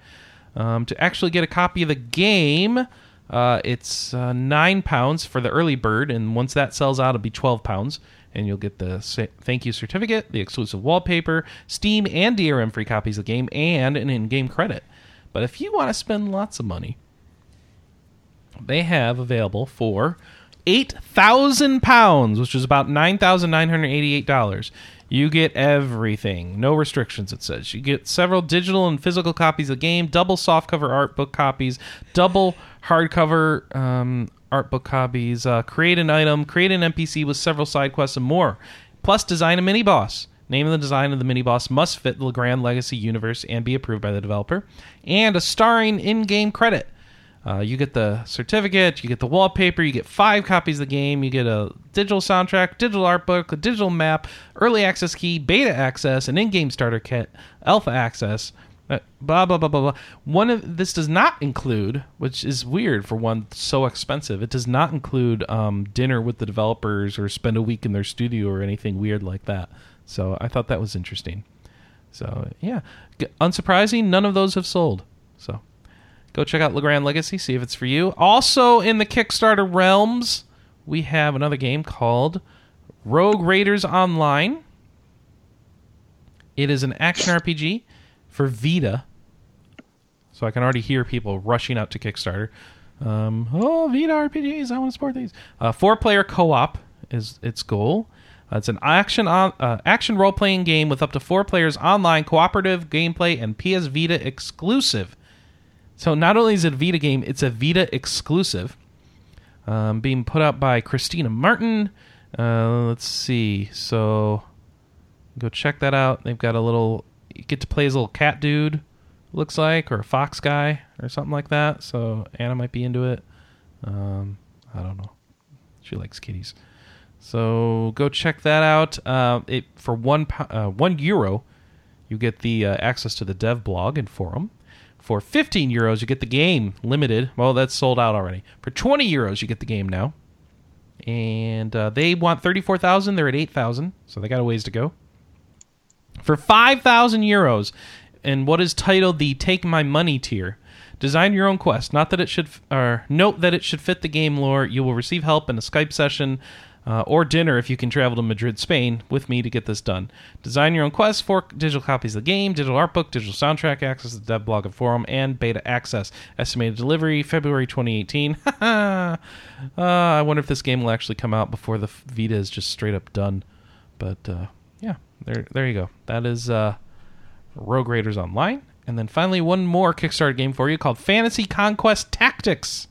Um, to actually get a copy of the game, uh, it's uh, nine pounds for the early bird, and once that sells out, it'll be twelve pounds, and you'll get the thank you certificate, the exclusive wallpaper, Steam and DRM free copies of the game, and an in-game credit. But if you want to spend lots of money, they have available for eight thousand pounds, which is about nine thousand nine hundred eighty-eight dollars. You get everything, no restrictions. It says you get several digital and physical copies of the game, double softcover art book copies, double hardcover um, art book copies. Uh, create an item, create an NPC with several side quests and more. Plus, design a mini boss. Name and the design of the mini boss must fit the Grand Legacy universe and be approved by the developer. And a starring in-game credit. Uh, you get the certificate, you get the wallpaper, you get five copies of the game, you get a digital soundtrack, digital art book, a digital map, early access key, beta access, an in-game starter kit, alpha access, uh, blah blah blah blah blah. One of this does not include, which is weird for one so expensive. It does not include um, dinner with the developers or spend a week in their studio or anything weird like that. So I thought that was interesting. So yeah, G- unsurprising, none of those have sold. So go check out Legrand Legacy, see if it's for you. Also in the Kickstarter realms, we have another game called Rogue Raiders Online. It is an action RPG for Vita. So I can already hear people rushing out to Kickstarter. Um, oh, Vita RPGs, I want to support these. Uh, four-player co-op is its goal. Uh, it's an action on, uh, action role-playing game with up to four players online, cooperative gameplay, and PS Vita exclusive. So not only is it a Vita game, it's a Vita exclusive. Um, being put out by Christina Martin. Uh, let's see. So go check that out. They've got a little. You get to play as a little cat dude, looks like, or a fox guy, or something like that. So Anna might be into it. Um, I don't know. She likes kitties. So go check that out. Uh, it for one uh, one euro, you get the uh, access to the dev blog and forum. For 15 euros, you get the game limited. Well, that's sold out already. For 20 euros, you get the game now. And uh, they want 34,000. They're at 8,000, so they got a ways to go. For 5,000 euros, and what is titled the Take My Money tier, design your own quest. Not that it should, or note that it should fit the game lore. You will receive help in a Skype session uh, or dinner if you can travel to Madrid, Spain, with me to get this done. Design your own quest, four digital copies of the game, digital art book, digital soundtrack, access to the dev blog and forum, and beta access. Estimated delivery February 2018. uh, I wonder if this game will actually come out before the Vita is just straight up done. But uh, there, there you go. That is uh, Rogue Raiders Online. And then finally, one more Kickstarter game for you called Fantasy Conquest Tactics.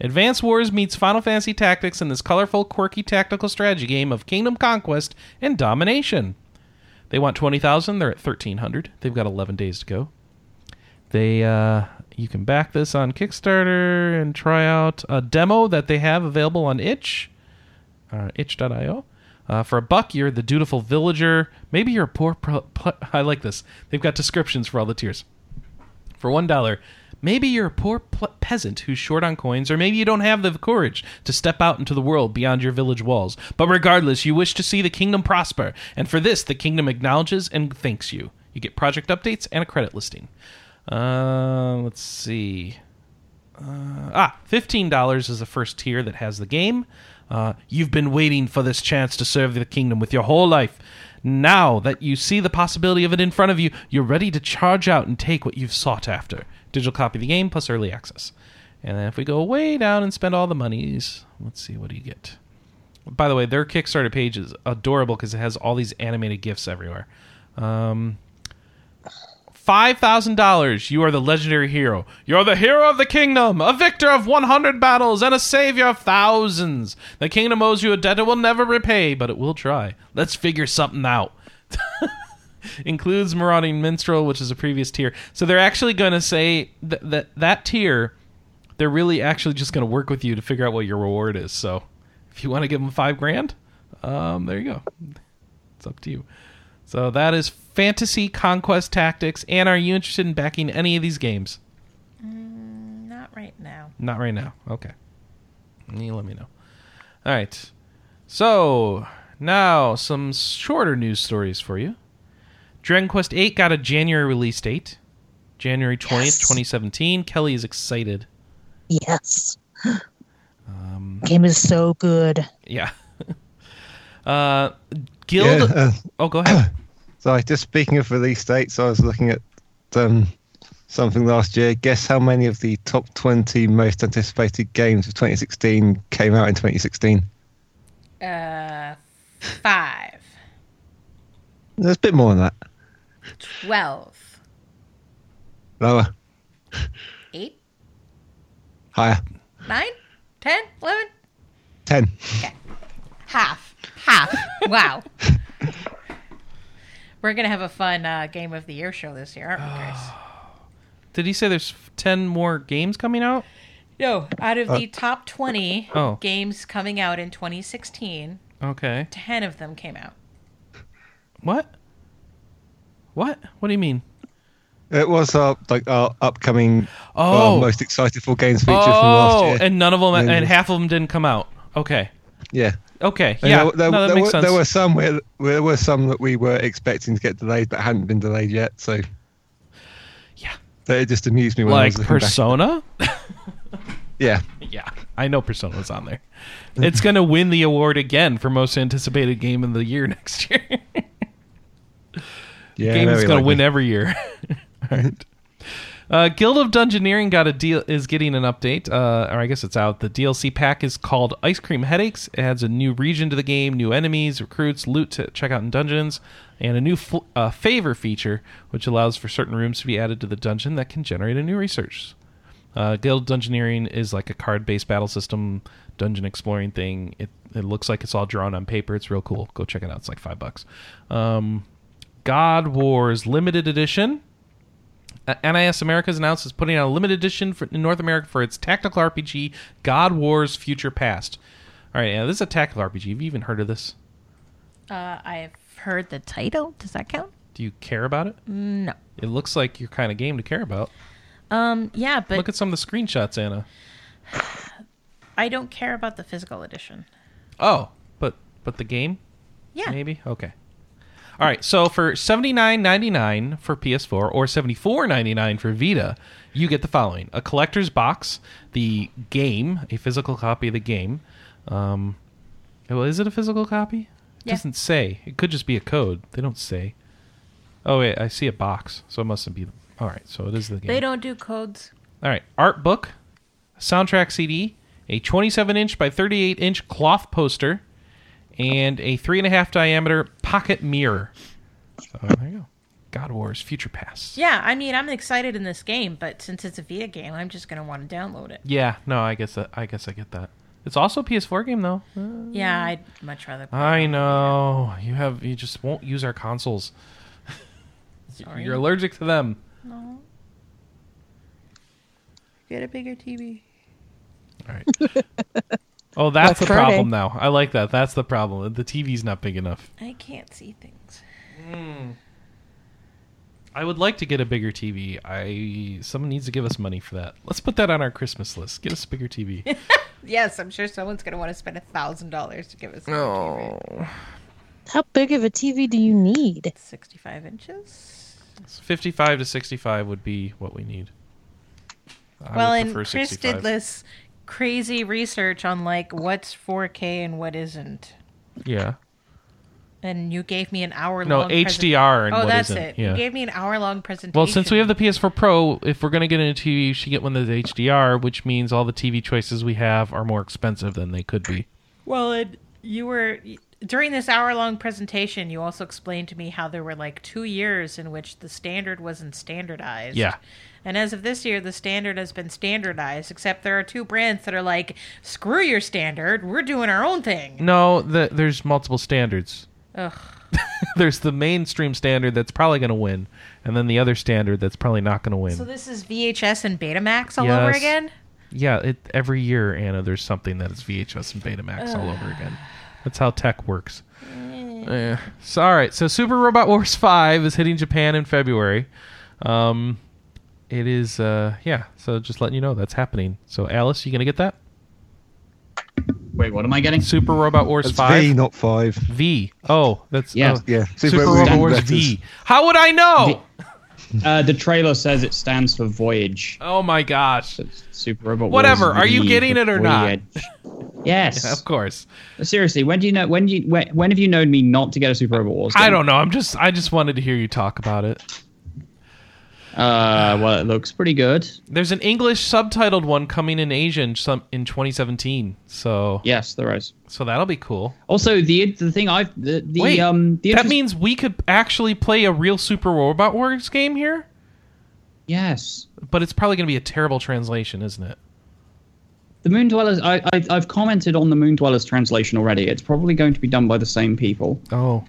Advance Wars meets Final Fantasy Tactics in this colorful, quirky tactical strategy game of kingdom conquest and domination. They want 20,000, they're at 1300. They've got 11 days to go. They uh you can back this on Kickstarter and try out a demo that they have available on itch uh, itch.io. Uh, for a buck, you're the dutiful villager. Maybe you're a poor. Pro- I like this. They've got descriptions for all the tiers. For one dollar, maybe you're a poor peasant who's short on coins, or maybe you don't have the courage to step out into the world beyond your village walls. But regardless, you wish to see the kingdom prosper, and for this, the kingdom acknowledges and thanks you. You get project updates and a credit listing. Uh, let's see. Uh, ah, fifteen dollars is the first tier that has the game. Uh, you've been waiting for this chance to serve the kingdom with your whole life. Now that you see the possibility of it in front of you, you're ready to charge out and take what you've sought after. Digital copy of the game plus early access. And then if we go way down and spend all the monies, let's see what do you get. By the way, their Kickstarter page is adorable because it has all these animated gifs everywhere. Um, Five thousand dollars. You are the legendary hero. You're the hero of the kingdom, a victor of one hundred battles, and a savior of thousands. The kingdom owes you a debt it will never repay, but it will try. Let's figure something out. Includes marauding minstrel, which is a previous tier. So they're actually going to say that that that tier, they're really actually just going to work with you to figure out what your reward is. So if you want to give them five grand, um, there you go. It's up to you. So that is Fantasy Conquest Tactics. And are you interested in backing any of these games? Not right now. Not right now. Okay. You let me know. All right. So Now, some shorter news stories for you. Dragon Quest VIII got a January release date, January 20th, Yes. 2017. Kelly is excited. Yes. Um, Game is so good. yeah. uh, Guild. Yeah, uh, Oh, go ahead. so just speaking of release dates, I was looking at um, something last year. Guess how many of the top 20 most anticipated games of 2016 came out in 2016? Uh, five, There's a bit more than that. twelve, Lower, eight, higher, nine, ten, eleven, 10. half, half. wow. We're gonna have a fun uh, game of the year show this year, aren't we, Chris? Did he say there's 10 more games coming out? No, out of the top twenty Oh. games coming out in 2016, Okay. ten of them came out. What? What? What do you mean? It was our like our upcoming Oh. our most excited for games feature from last Oh, year. and none of them, And- and half of them didn't come out. Okay. yeah, Okay. And Yeah. there, there, no, that there makes were, sense. there were some where, there were some that we were expecting to get delayed but hadn't been delayed yet. So Yeah. it just amused me when I like was looking back. Persona. Yeah, yeah, I know Persona was on there. It's gonna win the award again for most anticipated game of the year next year. yeah. game is going to likely. win every year. All right. Uh, Guild of Dungeoneering got a deal is getting an update, uh, or I guess it's out. The DLC pack is called Ice Cream Headaches. It adds a new region to the game, new enemies, recruits, loot to check out in dungeons, and a new fl- uh, favor feature, which allows for certain rooms to be added to the dungeon that can generate a new research. Uh, Guild Dungeoneering is like a card-based battle system dungeon exploring thing. It it looks like it's all drawn on paper. It's real cool. Go check it out. It's like five bucks. Um, God Wars Limited Edition. Uh, NIS America has announced it's putting out a limited edition for, in North America for its tactical RPG God Wars Future Past. All right, yeah, this is a tactical RPG. Have you even heard of this? Uh, I've heard the title. Does that count? Do you care about it? No. It looks like your kind of game to care about. Um, yeah, but Look at some of the screenshots, Anna. I don't care about the physical edition. Oh, but but the game Yeah. maybe okay. All right, so for seventy nine ninety nine for PS4 or seventy four ninety nine for Vita, you get the following: a collector's box, the game, a physical copy of the game. Um, well, is it a physical copy? It Yeah. doesn't say. It could just be a code. They don't say. Oh wait, I see a box, so it mustn't be. All right, so it is the game. They don't do codes. All right, art book, soundtrack CD, a 27 inch by 38 inch cloth poster, and a three and a half diameter pocket mirror. So there you go. God Wars Future Past. Yeah, I mean, I'm excited in this game, but since it's a Vita game, I'm just gonna want to download it. Yeah, no, I guess that, I guess I get that. It's also a PS4 game though. Yeah, I'd much rather. play I on know you have you just won't use our consoles. Sorry. You're allergic to them. No. Get a bigger TV. All right. oh, that's What's the Friday? problem now. I like that. That's the problem. The TV's not big enough. I can't see things. Hmm. I would like to get a bigger TV. I someone needs to give us money for that. Let's put that on our Christmas list. Get us a bigger TV. Yes, I'm sure someone's gonna want to spend a thousand dollars to give us. a new TV. Oh. How big of a TV do you need? 65 inches. 55 to 65 would be what we need. I well, in and Chris 65. did this crazy research on like what's 4K and what isn't. Yeah. And you gave me an hour long. No, long. HDR and oh, what that's isn't. it. Yeah. You gave me an hour long presentation. Well, since we have the PS4 Pro, if we're going to get into TV, you should get one that's HDR, which means all the TV choices we have are more expensive than they could be. Well, and you were during this hour long presentation. You also explained to me how there were like two years in which the standard wasn't standardized. Yeah. And as of this year, the standard has been standardized. Except there are two brands that are like, "Screw your standard. We're doing our own thing." No, the, there's multiple standards. Ugh. there's the mainstream standard that's probably going to win, and then the other standard that's probably not going to win. So this is VHS and Betamax all over again. Yeah, it, every year, Anna, there's something that is VHS and Betamax all over again. That's how tech works. Eh. So, all right. So, Super Robot Wars Five is hitting Japan in February. Um, it is, uh, yeah. So, just letting you know that's happening. So, Alice, you gonna get that? Wait, what am I getting? Super Robot Wars That's Five. V, not five. V. Oh, that's Yeah. oh. Yeah, Super, Super Robot Robot Wars letters. V. How would I know? Uh, the trailer says it stands for Voyage. Oh my gosh. It's Super Robot. Whatever, Wars are you getting it or not? Yes. Of course. Seriously, when do you know? When do you? When, when have you known me not to get a Super Robot Wars? I don't know. I'm just. I just wanted to hear you talk about it. Uh, well, it looks pretty good. There's an English subtitled one coming in Asian some in 2017. So Yes, there is. so that'll be cool. Also, the the thing I've the, the Wait, um the that means we could actually play a real Super Robot Wars game here, yes. but it's probably going to be a terrible translation, isn't it? The Moon Dwellers. I, I I've commented on the Moon Dwellers translation already. It's probably going to be done by the same people. Oh,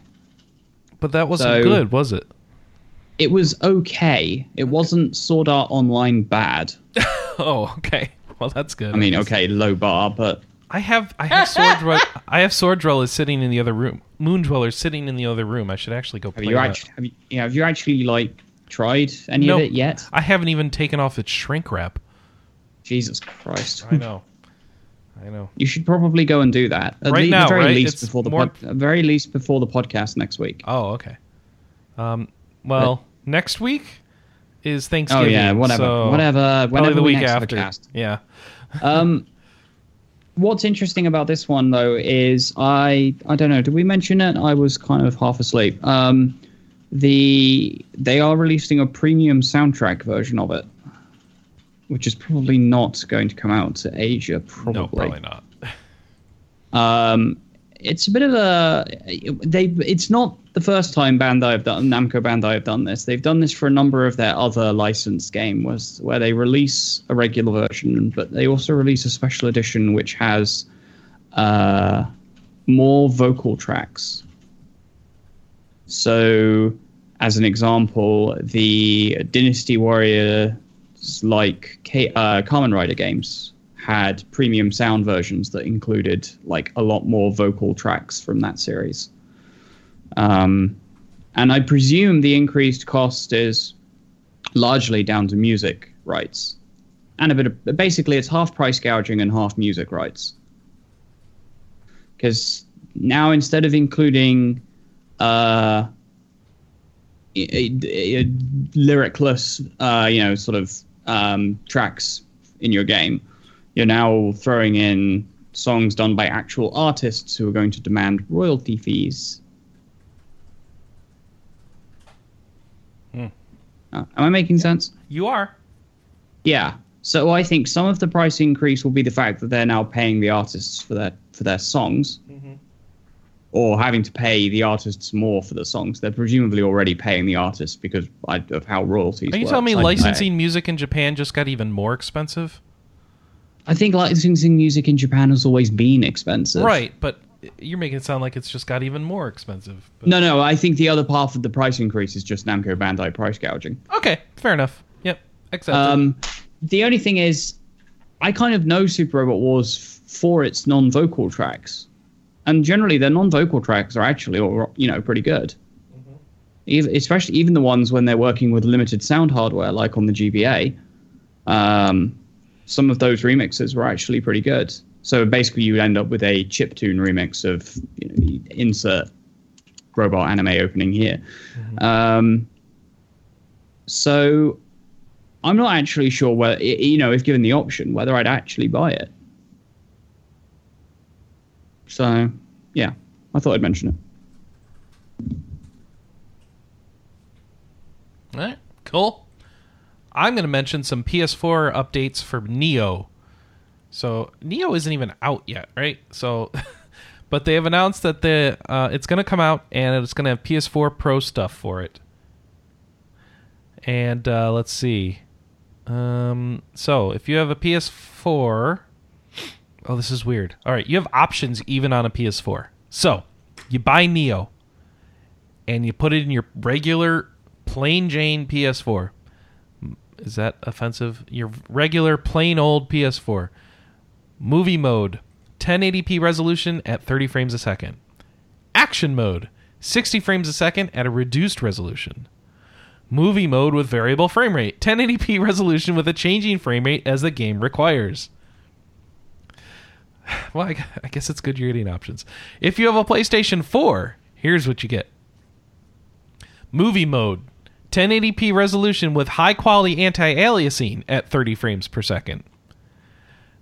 but that wasn't So- good, was it? It was okay. It wasn't Sword Art Online bad. Oh, okay. Well, that's good. I mean, okay, low bar, but I have I have sword Dwell- I have sword dwellers sitting in the other room. Moon dwellers sitting in the other room. I should actually go have play you actually have you, yeah, have you actually like tried any Nope. of it yet? I haven't even taken off its shrink wrap. Jesus Christ. I know. I know. You should probably go and do that. At Right le- now, the very right? least It's before the more- pod, at very least before the podcast next week. Oh, okay. Um. Well, next week is Thanksgiving. Oh yeah, whatever, so whatever. Probably Whenever the week next have a after. Yeah. Um, what's interesting about this one though is I I don't know. Did we mention it? I was kind of half asleep. Um, the they are releasing a premium soundtrack version of it, which is probably not going to come out to Asia. Probably. No, probably not. Um, it's a bit of a they. It's not the first time Bandai have done Namco Bandai have done this. They've done this for a number of their other licensed game, was where they release a regular version, but they also release a special edition which has uh, more vocal tracks. So, as an example, the Dynasty Warriors like K- uh, Kamen Rider games had premium sound versions that included like a lot more vocal tracks from that series. Um, and I presume the increased cost is largely down to music rights, and a bit of basically it's half price gouging and half music rights. Because now instead of including uh, i- i- i- lyricless, uh, you know, sort of um, tracks in your game, you're now throwing in songs done by actual artists who are going to demand royalty fees. Hmm. Uh, am I making sense? You are. Yeah. So I think some of the price increase will be the fact that they're now paying the artists for their for their songs, or having to pay the artists more for the songs. They're presumably already paying the artists because of how royalties. Are you works. telling me I- I- licensing music in Japan just got even more expensive? I think licensing music in Japan has always been expensive. Right, but you're making it sound like it's just got even more expensive. But- No, no. I think the other part of the price increase is just Namco Bandai price gouging. Okay, fair enough. Yep, accepted. Um, the only thing is, I kind of know Super Robot Wars for its non-vocal tracks, and generally their non-vocal tracks are actually, all, you know, pretty good. Even, especially even the ones when they're working with limited sound hardware, like on the GBA. Um, some of those remixes were actually pretty good. So basically, you would end up with a chiptune remix of you know, insert robot anime opening here. Um, so I'm not actually sure whether, you know, if given the option, whether I'd actually buy it. So, yeah, I thought I'd mention it. All right, cool. I'm going to mention some PS4 updates for Nioh. So Nioh isn't even out yet, right? So, but they have announced that the uh, it's going to come out and it's going to have PS4 Pro stuff for it. And uh, let's see. Um, so if you have a PS4, oh, this is weird. All right, you have options even on a PS4. So you buy Nioh and you put it in your regular plain Jane PS4. Is that offensive? Your regular plain old PS4. Movie mode, 1080p resolution at 30 frames a second. Action mode, 60 frames a second at a reduced resolution. Movie mode with variable frame rate, 1080p resolution with a changing frame rate as the game requires. well, I, I guess it's good you're getting options. If you have a PlayStation 4, here's what you get Movie mode 1080p resolution with high quality anti aliasing at 30 frames per second.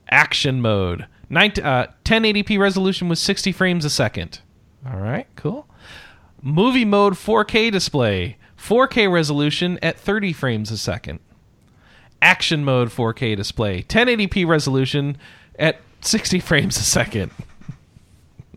Action mode 19, uh, 1080p resolution with 60 frames a second. All right, cool. Movie mode 4K display 4K resolution at 30 frames a second action mode 4K display, 1080p resolution at 60 frames a second.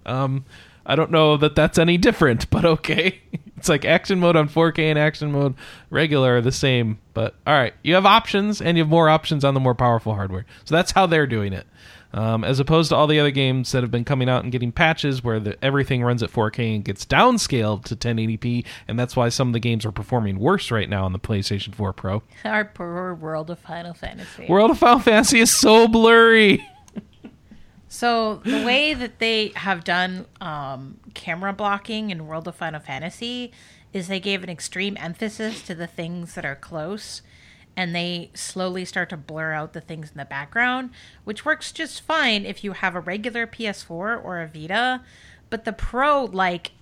Um, I don't know that that's any different, but okay. It's like action mode on 4K and action mode regular are the same, but all right. You have options, and you have more options on the more powerful hardware. So that's how they're doing it. Um, as opposed to all the other games that have been coming out and getting patches where the, everything runs at 4K and gets downscaled to 1080p, and that's why some of the games are performing worse right now on the PlayStation 4 Pro. Our poor world of Final Fantasy. World of Final Fantasy is so blurry. So the way that they have done um, camera blocking in World of Final Fantasy is they gave an extreme emphasis to the things that are close, and they slowly start to blur out the things in the background, which works just fine if you have a regular PS4 or a Vita, but the Pro like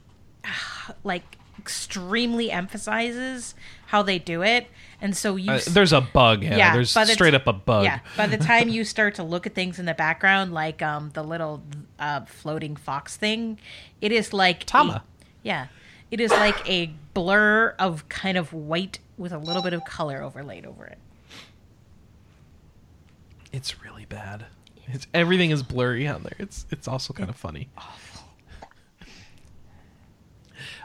like extremely emphasizes how they do it, and so you Uh, there's a bug. Yeah, Yeah, there's it's- straight up a bug. yeah, by the time you start to look at things in the background, like um, the little uh, floating fox thing, it is like Tama. a- yeah, it is like a blur of kind of white with a little bit of color overlaid over it. It's really bad. It's everything is blurry on there. It's it's also kind of funny.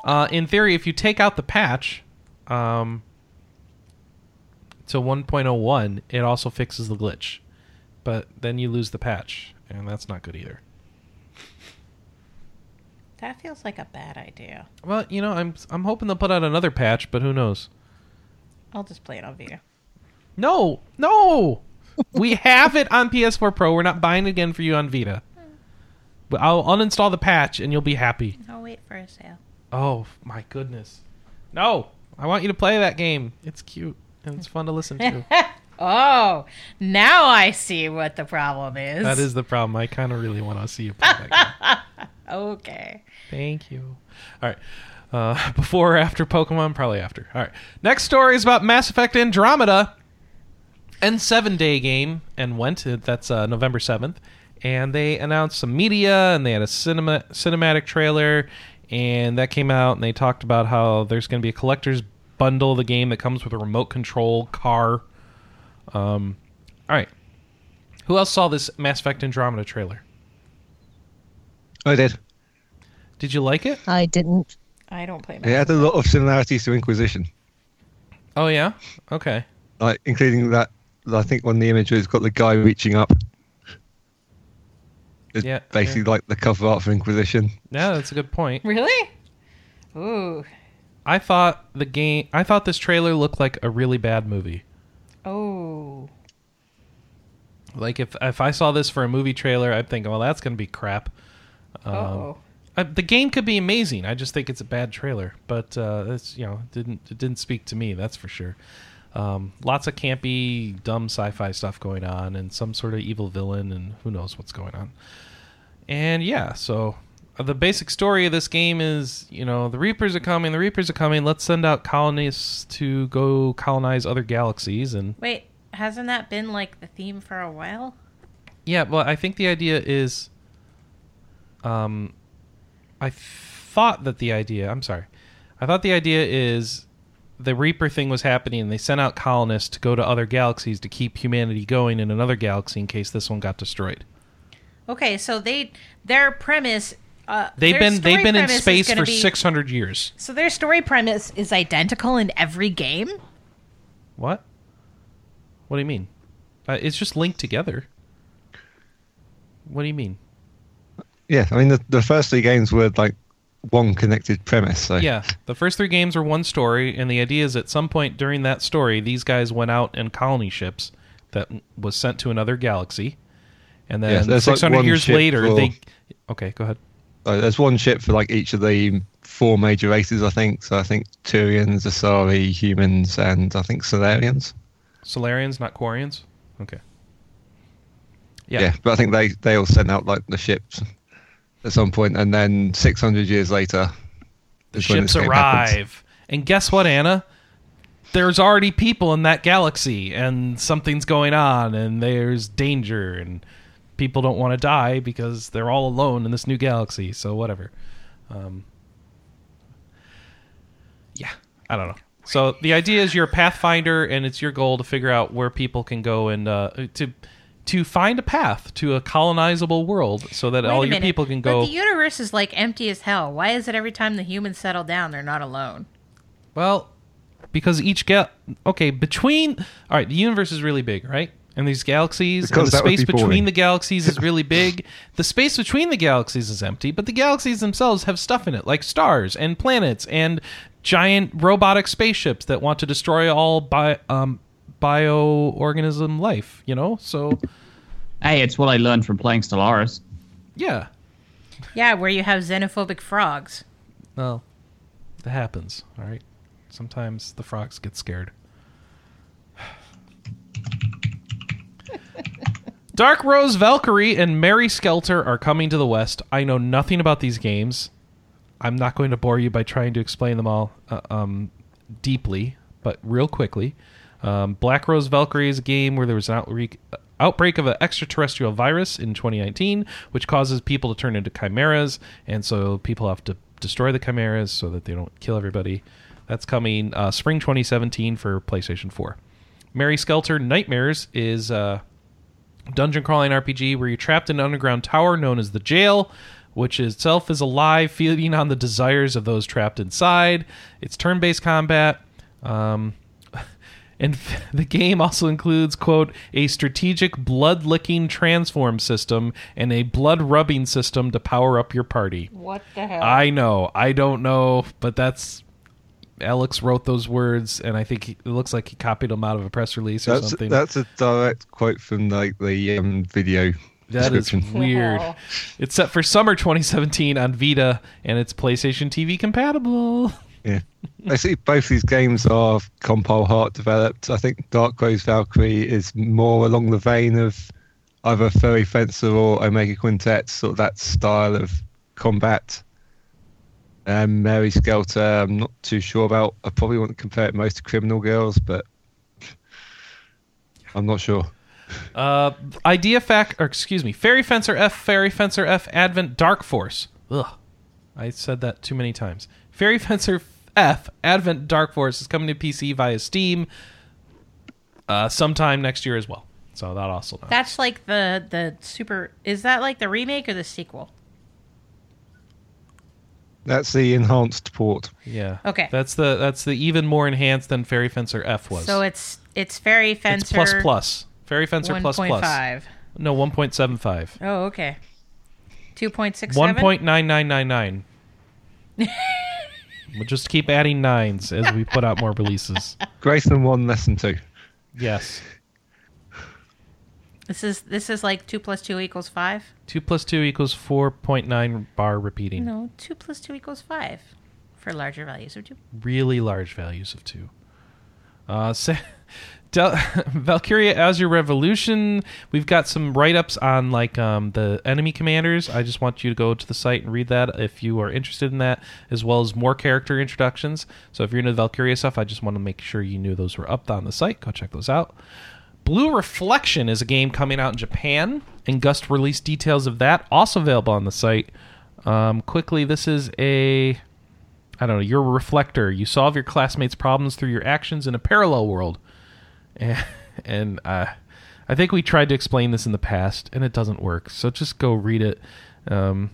Uh, in theory, if you take out the patch um, to 1.01, it also fixes the glitch, but then you lose the patch, and that's not good either. That feels like a bad idea. Well, you know, I'm I'm hoping they'll put out another patch, but who knows? I'll just play it on Vita. No, no. we have it on PS4 Pro. We're not buying it again for you on Vita. But I'll uninstall the patch and you'll be happy. I'll wait for a sale. Oh my goodness. No. I want you to play that game. It's cute and it's fun to listen to. Oh, now I see what the problem is. that is the problem. I kind of really want to see you play that game. okay. Thank you. All right. Uh, before or after Pokemon? Probably after. All right. Next story is about Mass Effect Andromeda. And seven day game and went. uh, That's uh, November seventh, and they announced some media and they had a cinema cinematic trailer, and that came out and they talked about how there's going to be a collector's bundle of the game that comes with a remote control car. Um, all right. Who else saw this Mass Effect Andromeda trailer? I did. Did you like it? I didn't. I don't play It had a lot of similarities to Inquisition, Oh yeah. Okay. like including that. I think on one of the images got the guy reaching up. It's Yeah, basically like the cover art for Inquisition. Yeah, that's a good point. Really? Ooh. I thought the game. I thought this trailer looked like a really bad movie. Oh. Like if if I saw this for a movie trailer, I'd think, well, that's going to be crap. Um, Oh. I, the game could be amazing. I just think it's a bad trailer. But uh, it's you know it didn't it didn't speak to me. That's for sure. Um, lots of campy, dumb sci-fi stuff going on, and some sort of evil villain, and who knows what's going on. And yeah, so uh, the basic story of this game is, you know, the Reapers are coming. The Reapers are coming. Let's send out colonists to go colonize other galaxies, and Wait, hasn't that been like the theme for a while? Yeah, well, I think the idea is. Um, I thought that the idea. I'm sorry. I thought the idea is the Reaper thing was happening, and they sent out colonists to go to other galaxies to keep humanity going in another galaxy in case this one got destroyed. Okay, so they their premise. Uh, They've their been they've been in space for be- 600 years. So their story premise is identical in every game. What? What do you mean? Uh, it's just linked together. What do you mean? Yeah, I mean the, the first three games were like one connected premise. So Yeah, the first three games are one story, and the idea is at some point during that story, these guys went out in colony ships that was sent to another galaxy, and then like 600 one years later, for- they. Okay, go ahead. Uh, there's one ship for like each of the four major races, I think. So I think Turians, Asari, humans, and I think Salarians. Salarians, not Quarians. Okay. Yeah. Yeah. but I think they they all sent out like the ships at some point, and then 600 years later, The ships game happens. arrive. And guess what, Anna? There's already people in that galaxy, and something's going on, and there's danger, and people don't want to die because they're all alone in this new galaxy. So whatever. Um, yeah, I don't know. So the idea is you're a pathfinder, and it's your goal to figure out where people can go and uh, to to find a path to a colonizable world, so that Wait all your minute, people can go. But the universe is like empty as hell. Why is it every time the humans settle down, they're not alone? Well, because each gal okay between all right, the universe is really big, right? And these galaxies Because and the space be between the galaxies is really big. the space between the galaxies is empty, but the galaxies themselves have stuff in it, like stars and planets and giant robotic spaceships that want to destroy all bi- um, bioorganism life. You know, so Hey, it's what I learned from playing Stellaris. yeah. Yeah, where you have xenophobic frogs. Well, that happens. All right. Sometimes the frogs get scared. Dark Rose Valkyrie and Mary Skelter are coming to the West. I know nothing about these games. I'm not going to bore you by trying to explain them all uh, um, deeply, but real quickly. Um, Black Rose Valkyrie is a game where there was an outbreak, of an extraterrestrial virus in 2019, which causes people to turn into chimeras, and so people have to destroy the chimeras so that they don't kill everybody. That's coming uh, spring 2017 for PlayStation 4. Mary Skelter Nightmares is uh, dungeon crawling RPG where you're trapped in an underground tower known as the jail, which itself is alive, feeding on the desires of those trapped inside. It's turn based combat. Um, and the game also includes, quote, a strategic blood licking transform system and a blood rubbing system to power up your party. What the hell? I know. I don't know, but that's. Alex wrote those words, and I think he, it looks like he copied them out of a press release or That's something. that's a direct quote from like the um, video That is weird. hell? It's set for summer 2017 on Vita, and it's PlayStation TV compatible. Yeah, see both these games are Compile Heart developed. I think Dark Rose Valkyrie is more along the vein of either Fairy Fencer or Omega Quintet, sort of that style of combat. Um, Mary Skelter, I'm not too sure about. I probably to compare it most to Criminal Girls, but I'm not sure. Uh, Idea Fac, or excuse me, Fairy Fencer F, Fairy Fencer F, Advent Dark Force. Ugh, I said that too many times. Fairy Fencer F, Advent Dark Force is coming to PC via Steam uh, sometime next year as well. So that also. Knows. That's like the the super. Is that like the remake or the sequel? That's the enhanced port. yeah. Okay. That's the that's the even more enhanced than Fairy Fencer F was. So it's it's Fairy Fencer. It's plus plus. Fairy Fencer One plus point plus. five. No, one point seven five. Oh, okay. Two point six One seven. point nine nine nine nine. We'll just keep adding nines as we put out more releases. Greater than one, less than two. Yes. This is this is like two plus two equals five. Two plus two equals four point nine bar repeating. No, two plus two equals five for larger values of two. Really large values of two. Uh, sa- Del- Valkyria Azure Revolution. We've got some write ups on like um, the enemy commanders. I just want you to go to the site and read that if you are interested in that, as well as more character introductions. So if you're into Valkyria stuff, I just want to make sure you knew those were up on the site. Go check those out. Blue Reflection is a game coming out in Japan, and Gust released details of that, also available on the site. Um, quickly, this is a I don't know, you're a reflector. You solve your classmates' problems through your actions in a parallel world. And, and uh, I think we tried to explain this in the past, and it doesn't work. So just go read it. Um,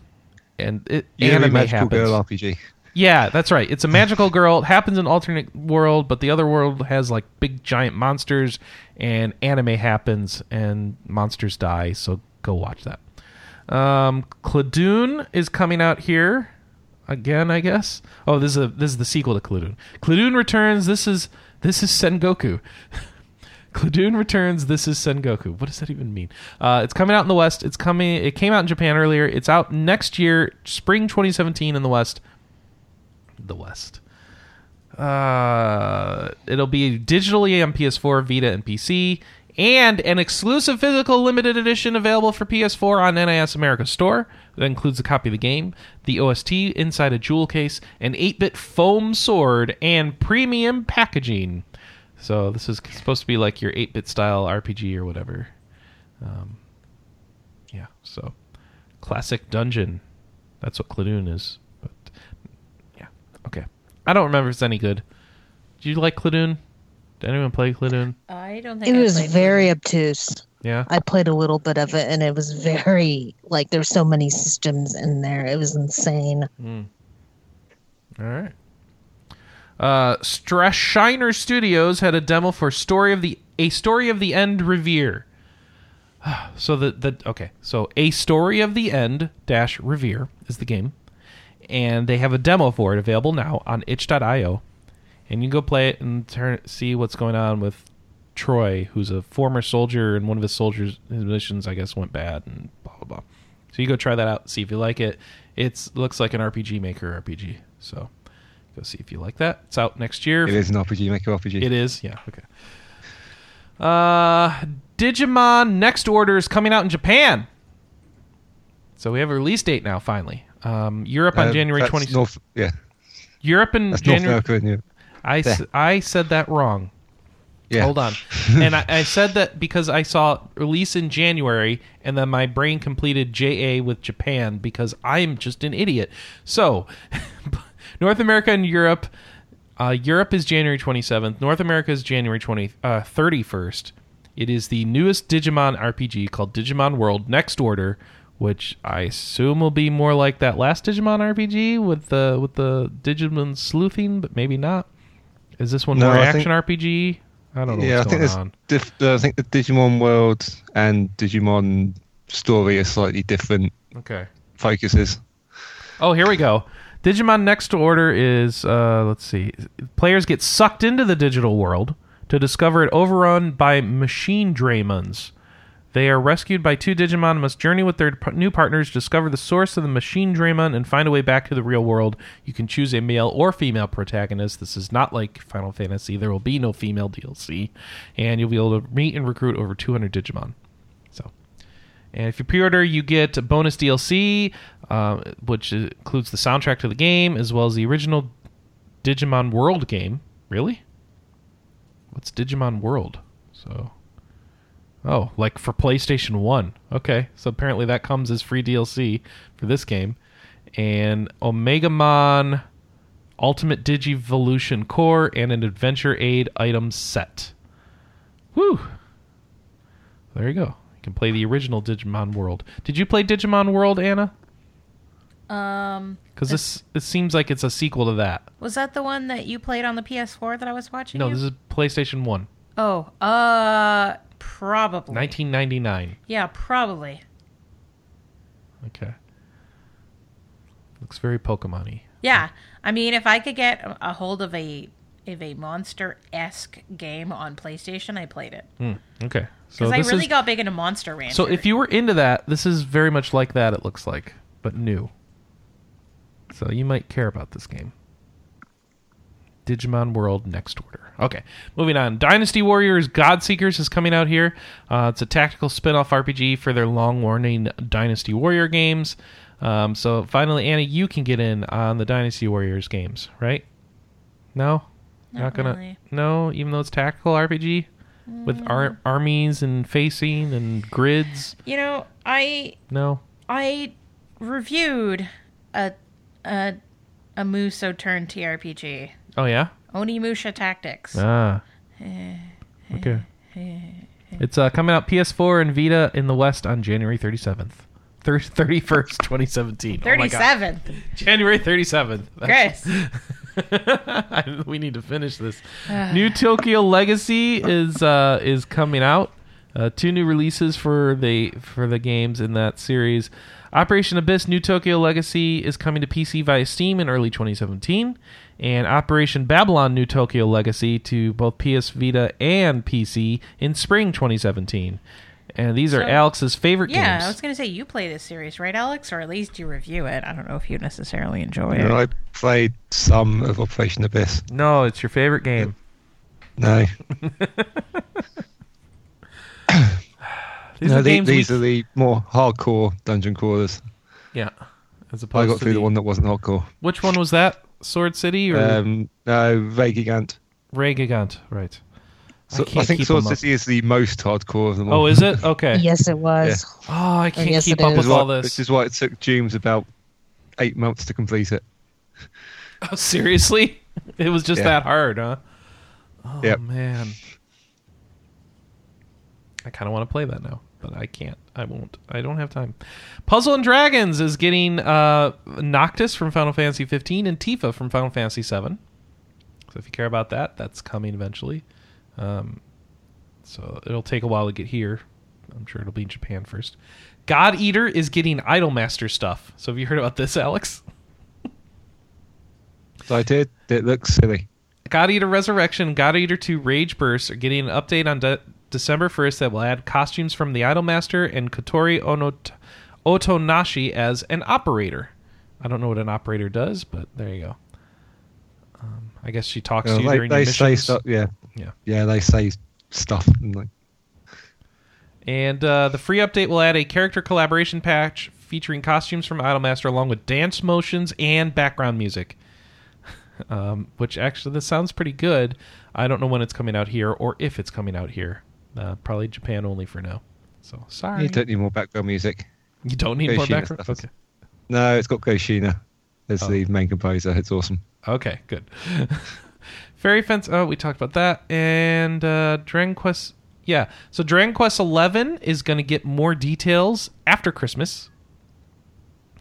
and it Yuri anime Magical happens. Girl RPG. Yeah, that's right. It's a magical girl. It happens in alternate world, but the other world has like big giant monsters, and anime happens, and monsters die. So go watch that. Um, ClaDun is coming out here again, I guess. Oh, this is a this is the sequel to ClaDun. ClaDun returns. This is this is Sengoku. ClaDun returns. This is Sengoku. What does that even mean? Uh, it's coming out in the West. It's coming. It came out in Japan earlier. It's out next year, spring 2017 in the West. The West. Uh, it'll be digitally on PS4, Vita, and PC, and an exclusive physical limited edition available for PS4 on NIS America Store. That includes a copy of the game, the OST inside a jewel case, an 8 bit foam sword, and premium packaging. So, this is supposed to be like your 8 bit style RPG or whatever. Um, yeah, so classic dungeon. That's what ClaDun is. But yeah, okay. I don't remember if it's any good. Do you like ClaDun? Did anyone play ClaDun? I don't think It I was played very obtuse. Yeah. I played a little bit of it, and it was very like there's so many systems in there. It was insane. All right. Uh, Stress Shiner Studios had a demo for Story of the A Story of the End Revere. So the the okay, so A Story of the End dash Revere is the game, and they have a demo for it available now on itch.io, and you can go play it and turn see what's going on with Troy, who's a former soldier, and one of his soldiers his missions I guess went bad and blah blah blah. So you go try that out, see if you like it. It's looks like an RPG Maker RPG, so go see if you like that. It's out next year. It is an RPG, Maker RPG. It is, yeah. Okay. Uh, Digimon Next Order is coming out in Japan. So we have a release date now. Finally, um, Europe on Uh, January that's twenty. Yeah, Europe in that's January. North America. it? I, s- Yeah. I said that wrong. Yeah. Hold on. and I, I said that because I saw release in January, and then my brain completed JA with Japan because I'm just an idiot. So, North America and Europe. Uh, Europe is January 27th. North America is January 20, uh, 31st. It is the newest Digimon RPG called Digimon World Next Order, which I assume will be more like that last Digimon RPG with the with the Digimon sleuthing, but maybe not. Is this one No, more I action think- RPG? I don't know Yeah, I think going there's on. diff- uh, I think the Digimon world and Digimon story are slightly different Okay. focuses. Oh, here we go. Digimon Next Order is uh, let's see. Players get sucked into the digital world to discover it overrun by Machinedramons. They are rescued by two Digimon and must journey with their new partners, discover the source of the Machinedramon, and find a way back to the real world. You can choose a male or female protagonist. This is not like Final Fantasy. There will be no female DLC, and you'll be able to meet and recruit over 200 Digimon. So, and if you pre-order, you get a bonus DLC, uh, which includes the soundtrack to the game as well as the original Digimon World game. Really? What's Digimon World? So, oh, like for PlayStation One. Okay, so apparently that comes as free DLC for this game, and Omegamon Ultimate Digivolution Core and an Adventure Aid item set. Whew. There you go. You can play the original Digimon World. Did you play Digimon World, Anna? Um, Because this it seems like it's a sequel to that. was that the one that you played on the PS4 that I was watching? No, you? this is PlayStation One, Oh, uh, probably. 1999. Yeah, probably. Okay. Looks very Pokemon-y. Yeah, I mean, if I could get a- hold of a of a monster esque game on PlayStation, I played it Hmm, okay. So because I really is, got big into Monster Rancher. So if you were into that, this is very much like that. It looks like, but new. So you might care about this game. Digimon World Next Order. Okay, moving on. Dynasty Warriors God Seekers is coming out here. Uh, it's a tactical spin-off RPG for their long-running Dynasty Warrior games. Um, so finally, Annie, you can get in on the Dynasty Warriors games, right? No, Not gonna. really. No, even though it's tactical RPG with ar- armies and facing and grids. you know, I No. I reviewed a a a Muso turn TRPG, Oh yeah. Onimusha Tactics. Ah. Okay. It's uh, coming out PS4 and Vita in the West on January 37th. Thir- 31st, 2017. Oh my God. Thirty-seven. January 37th. Chris. I- we need to finish this. new Tokyo Legacy is uh, is coming out. Uh, two new releases for the for the games in that series. Operation Abyss New Tokyo Legacy is coming to PC via Steam in early 2017, and Operation Babylon New Tokyo Legacy to both PS Vita and PC in spring 2017. And these are Alex's favorite Yeah, games. Yeah, I was gonna say you play this series, right, Alex? Or at least you review it. I don't know if you necessarily enjoy You it. know, I played some of Operation Abyss. no, it's your favorite game. No, These no, are the- games these we, are the more hardcore dungeon crawlers. yeah. As opposed I got to through the, the- one that wasn't hardcore. Which one was that? Sword City or Um, no, Vagigant. Ray Gigant? Right. So I, can't think Sword. City is the most hardcore of them all. Oh, is it? Okay. Yes, it was. Oh, I can't yes, keep up is. with Which all why- this. Which is why it took Jooms about eight months to complete it. Oh, seriously? It was just Yeah. that hard, huh? Oh Yep. man. I kind of want to play that now, but I can't. I won't. I don't have time. Puzzle and Dragons is getting uh, Noctis from Final Fantasy 15 and Tifa from Final Fantasy 7. So if you care about that, that's coming eventually. Um, so it'll take a while to get here. I'm sure it'll be in Japan first. God Eater is getting Idolmaster stuff. So have you heard about this, Alex? I did. It looks silly. God Eater Resurrection, God Eater 2 Rage Burst are getting an update on de- December 1st that will add costumes from the Idolmaster and Kotori Onot- Otonashi as an operator. I don't know what an operator does, but there you go. Um, I guess she talks Uh, to you they during they say stuff. Yeah, Yeah. yeah. They say stuff. And like, And uh, the free update will add a character collaboration patch featuring costumes from Idolmaster along with dance motions and background music. um, which actually, this sounds pretty good. I don't know when it's coming out here or if it's coming out here. Uh, probably Japan only for now. So sorry. you don't need more background music. You don't need Go more background. stuff. Okay. No, it's got Go Shiina as Oh. the main composer. It's awesome. Okay. Good. Fairy Fence. Oh, we talked about that. And uh, Dragon Quest. Yeah. So Dragon Quest Eleven is going to get more details after Christmas.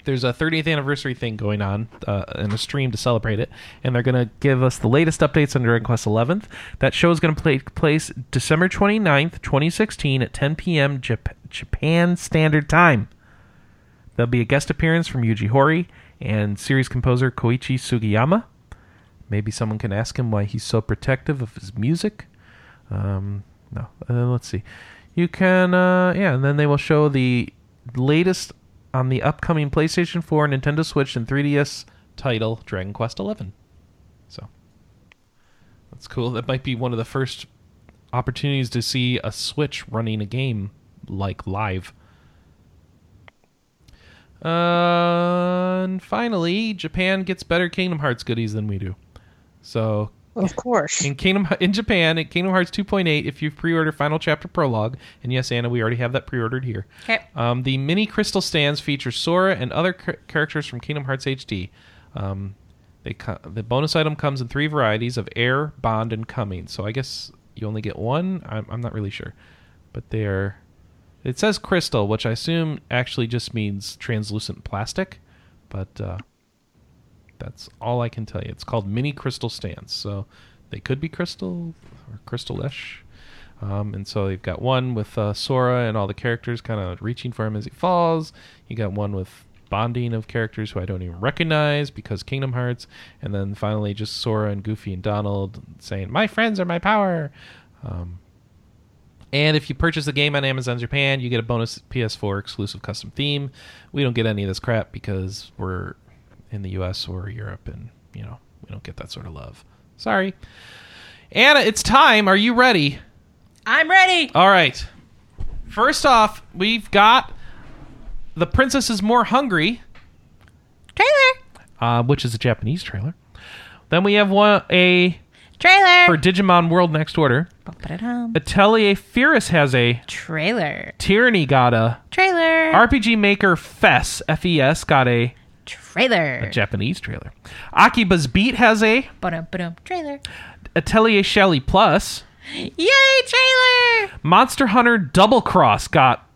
There's a 30th anniversary thing going on uh, in a stream to celebrate it, and they're going to give us the latest updates on Dragon Quest 11th. That show is going to take place December 29th, 2016 at 10 p.m. Jap- Japan Standard Time. There'll be a guest appearance from Yuji Horii and series composer Koichi Sugiyama. Maybe someone can ask him why he's so protective of his music. Um, no, uh, let's see. You can, uh, yeah, and then they will show the latest on the upcoming PlayStation 4, Nintendo Switch, and 3DS title, Dragon Quest XI. So that's cool. That might be one of the first opportunities to see a Switch running a game like live. Uh, and finally, Japan gets better Kingdom Hearts goodies than we do. So Of course. in Kingdom in Japan, at Kingdom Hearts 2.8, if you pre-order Final Chapter Prologue, and yes, Anna, we already have that pre-ordered here. Okay. Um, the mini crystal stands feature Sora and other char- characters from Kingdom Hearts HD. Um, they co- the bonus item comes in three varieties of air, bond, and coming. So I guess you only get one. I'm, I'm not really sure, but they're. It says crystal, which I assume actually just means translucent plastic, but uh, that's all I can tell you. It's called mini crystal stands, so they could be crystal or crystal-ish. Um, and so you've got one with uh, Sora and all the characters kind of reaching for him as he falls. You got one with bonding of characters who I don't even recognize because Kingdom Hearts. And then finally just Sora and Goofy and Donald saying, My friends are my power. Um, and if you purchase the game on Amazon Japan, you get a bonus PS4 exclusive custom theme. We don't get any of this crap because we're in the US or Europe and, you know, we don't get that sort of love. Sorry. Anna, it's time. Are you ready? I'm ready. All right. First off, we've got The Princess is More Hungry, Trailer. uh, which is a Japanese trailer. Then we have one a Trailer. for Digimon World Next Order. Atelier Firis has a Trailer. Tyranny got a Trailer. RPG Maker Fes F E S got a Trailer. A Japanese trailer. Akiba's Beat has a Ba-dum, ba-dum. Trailer. Atelier Shallie Plus. Yay, trailer. Monster Hunter Double Cross got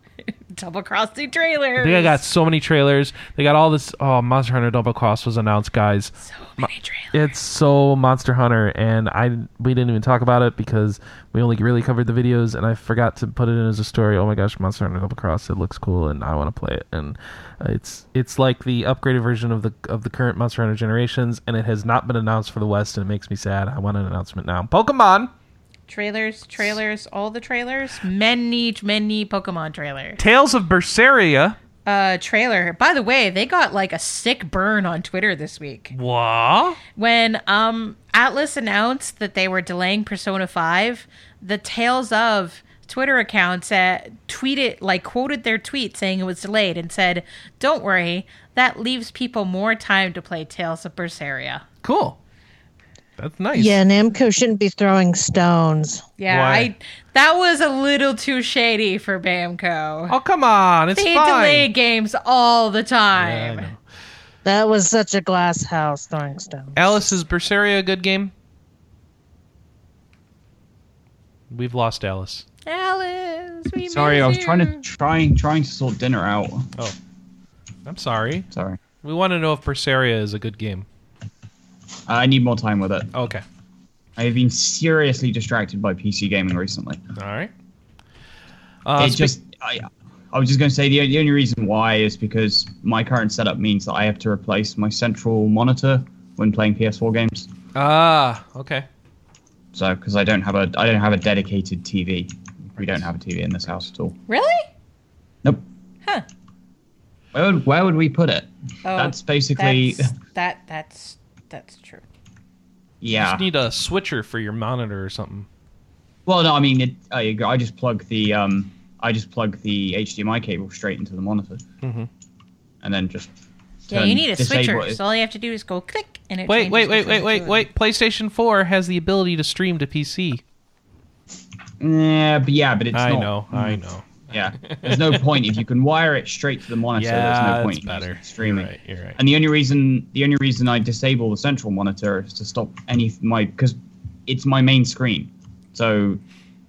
Double Cross crossing trailers. They got so many trailers. They got all this. Oh, Monster Hunter Double Cross was announced, guys. so many trailers. It's so Monster Hunter, and I we didn't even talk about it because we only really covered the videos, and I forgot to put it in as a story. Oh my gosh, Monster Hunter Double Cross! It looks cool, and I want to play it. And uh, it's it's like the upgraded version of the of the current Monster Hunter generations, and it has not been announced for the West, and it makes me sad. I want an announcement now. Pokemon Trailers, trailers, all the trailers. Many, many Pokemon trailers. Tales of Berseria. Uh, trailer. By the way, they got like a sick burn on Twitter this week What? when um Atlus announced that they were delaying Persona 5. The Tales of Twitter account said tweeted like quoted their tweet saying it was delayed and said, "Don't worry, that leaves people more time to play Tales of Berseria." Cool. That's nice. Yeah, Namco shouldn't be throwing stones. Yeah, Why? I that was a little too shady for Bamco. Oh come on, it's they fine. delay games all the Yeah, I time. know. That was such a glass house throwing stones. Alice is Berseria a good game? We've lost Alice. Alice, we Sorry, miss I was you. trying to trying trying to sort dinner out. Oh, I'm sorry. Sorry, We want to know if Berseria is a good game. I need more time with it. Okay. I have been seriously distracted by PC gaming recently. All right. Uh, it spe- just I, I was just going to say the, the only reason why is because my current setup means that I have to replace my central monitor when playing PS4 games. ah okay. So because I don't have a I don't have a dedicated TV. We don't have a TV in this house at all. Really? Nope. Huh. Where would, where would we put it? Oh, that's basically that's, that that's that's true. yeah. You just need a switcher for your monitor or something. Well, no, I mean, it, I, I just plug the um, I just plug the HDMI cable straight into the monitor, Mhm. and then just Yeah, you need a switcher. it. So all you have to do is go click and it. Wait, changes wait, wait, wait, wait, wait. PlayStation 4 has the ability to stream to PC. Yeah, but yeah, but it's I not. know, I know. Yeah, there's no point if you can wire it straight to the monitor. Yeah, there's no point in better. streaming. You're right, you're right. And the only reason the only reason I disable the central monitor is to stop any my because it's my main screen. So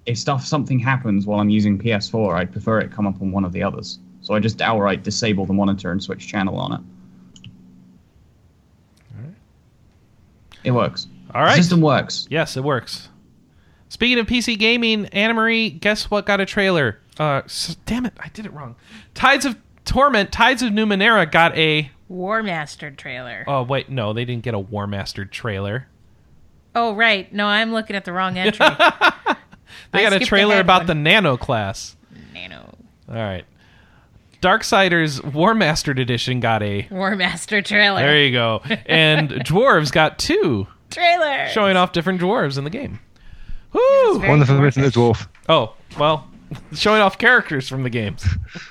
if stuff something happens while I'm using PS4, I'd prefer it come up on one of the others. So I just outright disable the monitor and switch channel on it. It works. All right. The system works. Yes, it works. Speaking of PC gaming, Anna Marie, guess what got a trailer? Uh, s- damn it, I did it wrong. Tides of Torment, Tides of Numenera got a. War Master trailer. Oh wait, no, they didn't get a War Master trailer. Oh right, no, I'm looking at the wrong entry. They I got a skipped trailer ahead about one. the Nano class. Nano All right. Darksiders War Mastered Edition got a. War Master trailer. There you go. And Dwarves got two, trailer showing off different dwarves in the game. Woo! very One of them isn't a dwarf. Oh, well, showing off characters from the games.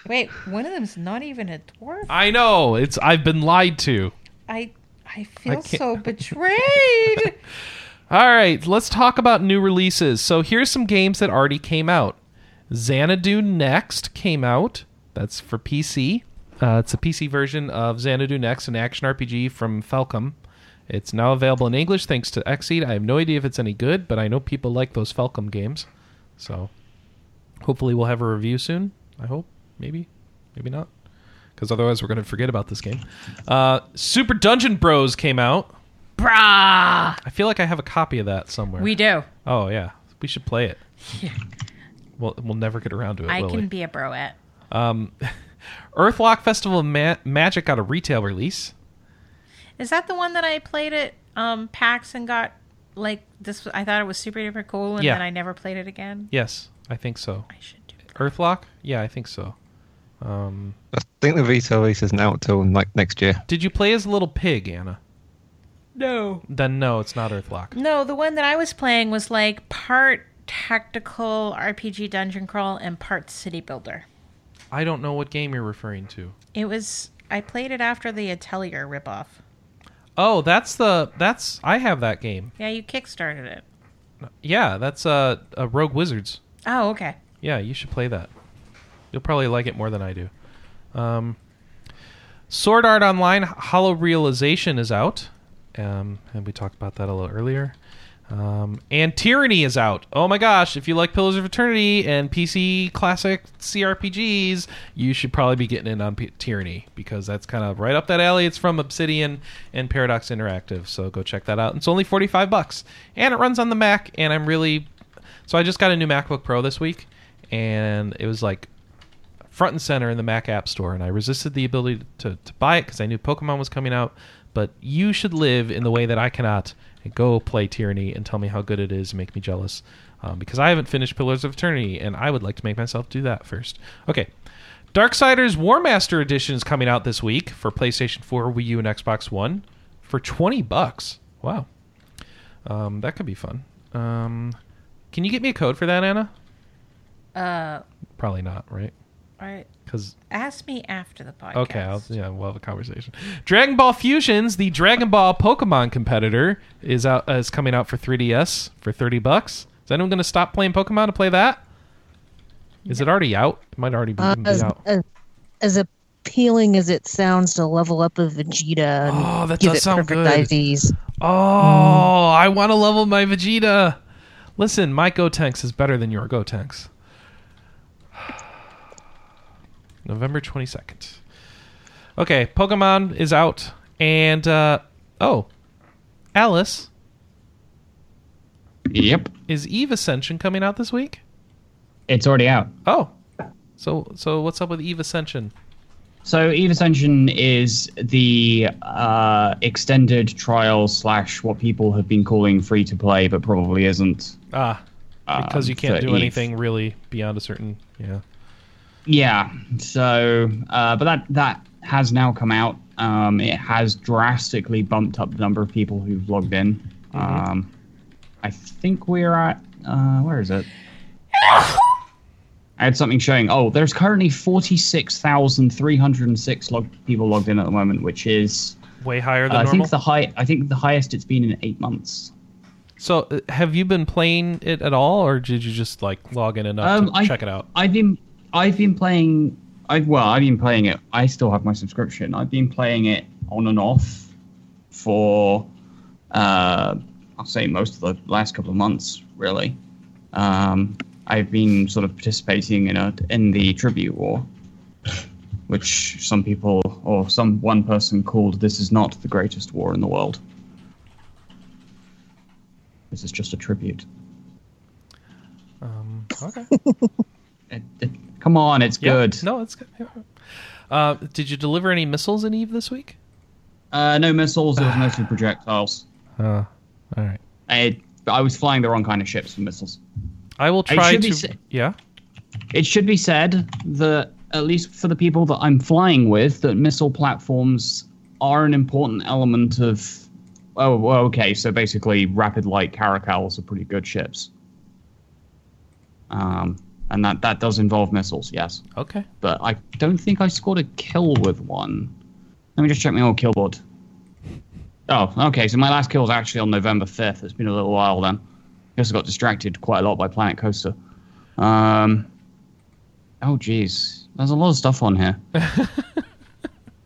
Wait, one of them's not even a dwarf. I know. It's I've been lied to. I I feel can't- so betrayed. All right, let's talk about new releases. So here's some games that already came out. Xanadu Next came out. That's for PC. Uh, it's a PC version of Xanadu Next, an action RPG from Falcom. It's now available in English thanks to Xseed. I have no idea if it's any good, but I know people like those Falcom games. So hopefully we'll have a review soon. I hope. Maybe. Maybe not. Because otherwise we're going to forget about this game. Uh, Super Dungeon Bros came out. Brah. I feel like I have a copy of that somewhere. We do. Oh yeah, we should play it. We'll we'll never get around to it. I can we? be a broette. Um, Earthlock Festival of Ma- Magic got a retail release. Is that the one that I played at um, PAX and got like this? I thought it was super duper cool, and Yeah. then I never played it again. Yes, I think so. I should do. That. Earthlock? Yeah, I think so. Um, I think the retail release isn't out till like next year. did you play as a little pig, Anna? No. Then no, it's not Earthlock. No, the one that I was playing was like part tactical RPG dungeon crawl and part city builder. I don't know what game you're referring to. It was. I played it after the Atelier ripoff. Oh, that's the that's I have that game. Yeah, you kickstarted it. Yeah, that's uh, uh Rogue Wizards. Oh, okay. Yeah, you should play that. You'll probably like it more than I do. Um, Sword Art Online Hollow Realization is out. Um, and we talked about that a little earlier. Um, and Tyranny is out. Oh my gosh, if you like Pillars of Eternity and PC classic CRPGs, you should probably be getting in on P- Tyranny because that's kind of right up that alley. It's from Obsidian and Paradox Interactive, so go check that out. It's only 45 bucks. And it runs on the Mac and I'm really so I just got a new MacBook Pro this week and it was like front and center in the Mac App Store, and I resisted the ability to, to buy it because I knew Pokemon was coming out. But you should live in the way that I cannot and go play Tyranny and tell me how good it is and make me jealous. Um, because I haven't finished Pillars of Eternity, and I would like to make myself do that first. Okay. Darksiders War Master Edition is coming out this week for PlayStation 4, Wii U, and Xbox One for 20 bucks. Wow. Um, that could be fun. Um, can you get me a code for that, Anna? Uh, Probably not, right? all right. Because Ask me after the podcast. okay, I'll, yeah, we'll have a conversation. Dragon Ball Fusions, the Dragon Ball Pokemon competitor, is out uh, is coming out for 3DS for 30 bucks. Is anyone going to stop playing Pokemon to play that? Is it already out? It might already be, Uh, be as, out. as, as appealing as it sounds to level up a Vegeta and Oh, that give does it sound perfect good. IVs. Oh, I want to level my Vegeta. Listen, my Gotenks is better than your Gotenks. November 22nd. Okay, Pokemon is out. And, uh, oh, Alice, Yep. is Eve Ascension coming out this week? It's already out. Oh. So, so what's up with Eve Ascension? So Eve Ascension is the uh, extended trial slash what people have been calling free to play, but probably isn't. Ah, because um, you can't do Eve. anything really beyond a certain, yeah. Yeah. So, uh, but that that has now come out. Um, it has drastically bumped up the number of people who've logged in. Um, I think we're at uh, where is it? I had something showing. Oh, there's currently forty-six thousand three hundred and six log- people logged in at the moment, which is Way higher than I normal. think the high. I think the highest it's been in eight months. So, uh, have you been playing it at all, or did you just like log in enough Um, to I- check it out? I've been I've been playing. I well, I've been playing it. I still have my subscription. I've been playing it on and off for uh, I'll say most of the last couple of months, really. Um, I've been sort of participating in a in the tribute war, which some people or some one person called "This is not the greatest war in the world." This is just a tribute. Um, okay, It, it, come on, it's Yeah. good. No, it's good. Yeah. Uh, did you deliver any missiles in Eve this week? Uh, no missiles. It was mostly projectiles. Uh, all right. I, I was flying the wrong kind of ships for missiles. I will try to. sa- yeah. It should be said that at least for the people that I'm flying with, that missile platforms are an important element of. Oh, well, okay. So basically, rapid light caracals are pretty good ships. Um, and that that does involve missiles, yes. Okay. But I don't think I scored a kill with one. Let me just check my old kill board. Oh, okay. So my last kill was actually on November 5th. It's been a little while then. I got distracted quite a lot by Planet Coaster. Um. Oh, jeez. There's a lot of stuff on here.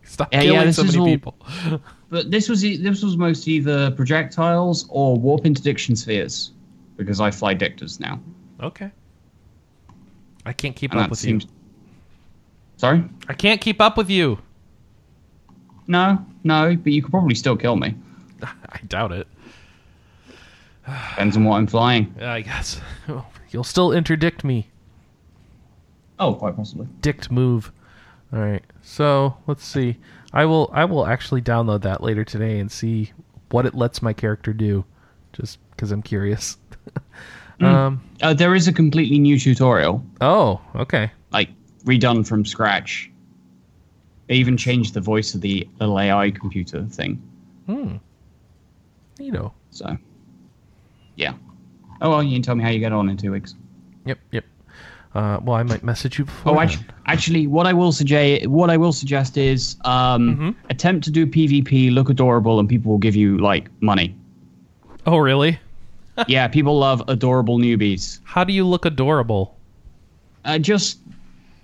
Stop Yeah, yeah, killing this so is many all- people. But this was this was most either projectiles or warp interdiction spheres, because I fly dictors now. Okay. I can't keep And up with seems. you. Sorry? I can't keep up with you. No, no, but you could probably still kill me. I doubt it. Depends on what I'm flying. I guess you'll still interdict me. Oh, quite possibly. dict move. All right. So let's see. I will. I will actually download that later today and see what it lets my character do, just because I'm curious. Um. Uh, there is a completely new tutorial, Oh. Okay. like redone from scratch. They even changed the voice of the little AI computer thing. Hmm. You know. So, yeah. Oh well, you can tell me how you get on in two weeks. Yep. Yep. Uh, well, I might message you before. Oh, then. actually, actually, what I will suggest, what I will suggest is, um, attempt to do PvP, look adorable, and people will give you like money. Oh, really? yeah, people love adorable newbies. How do you look adorable? Uh, just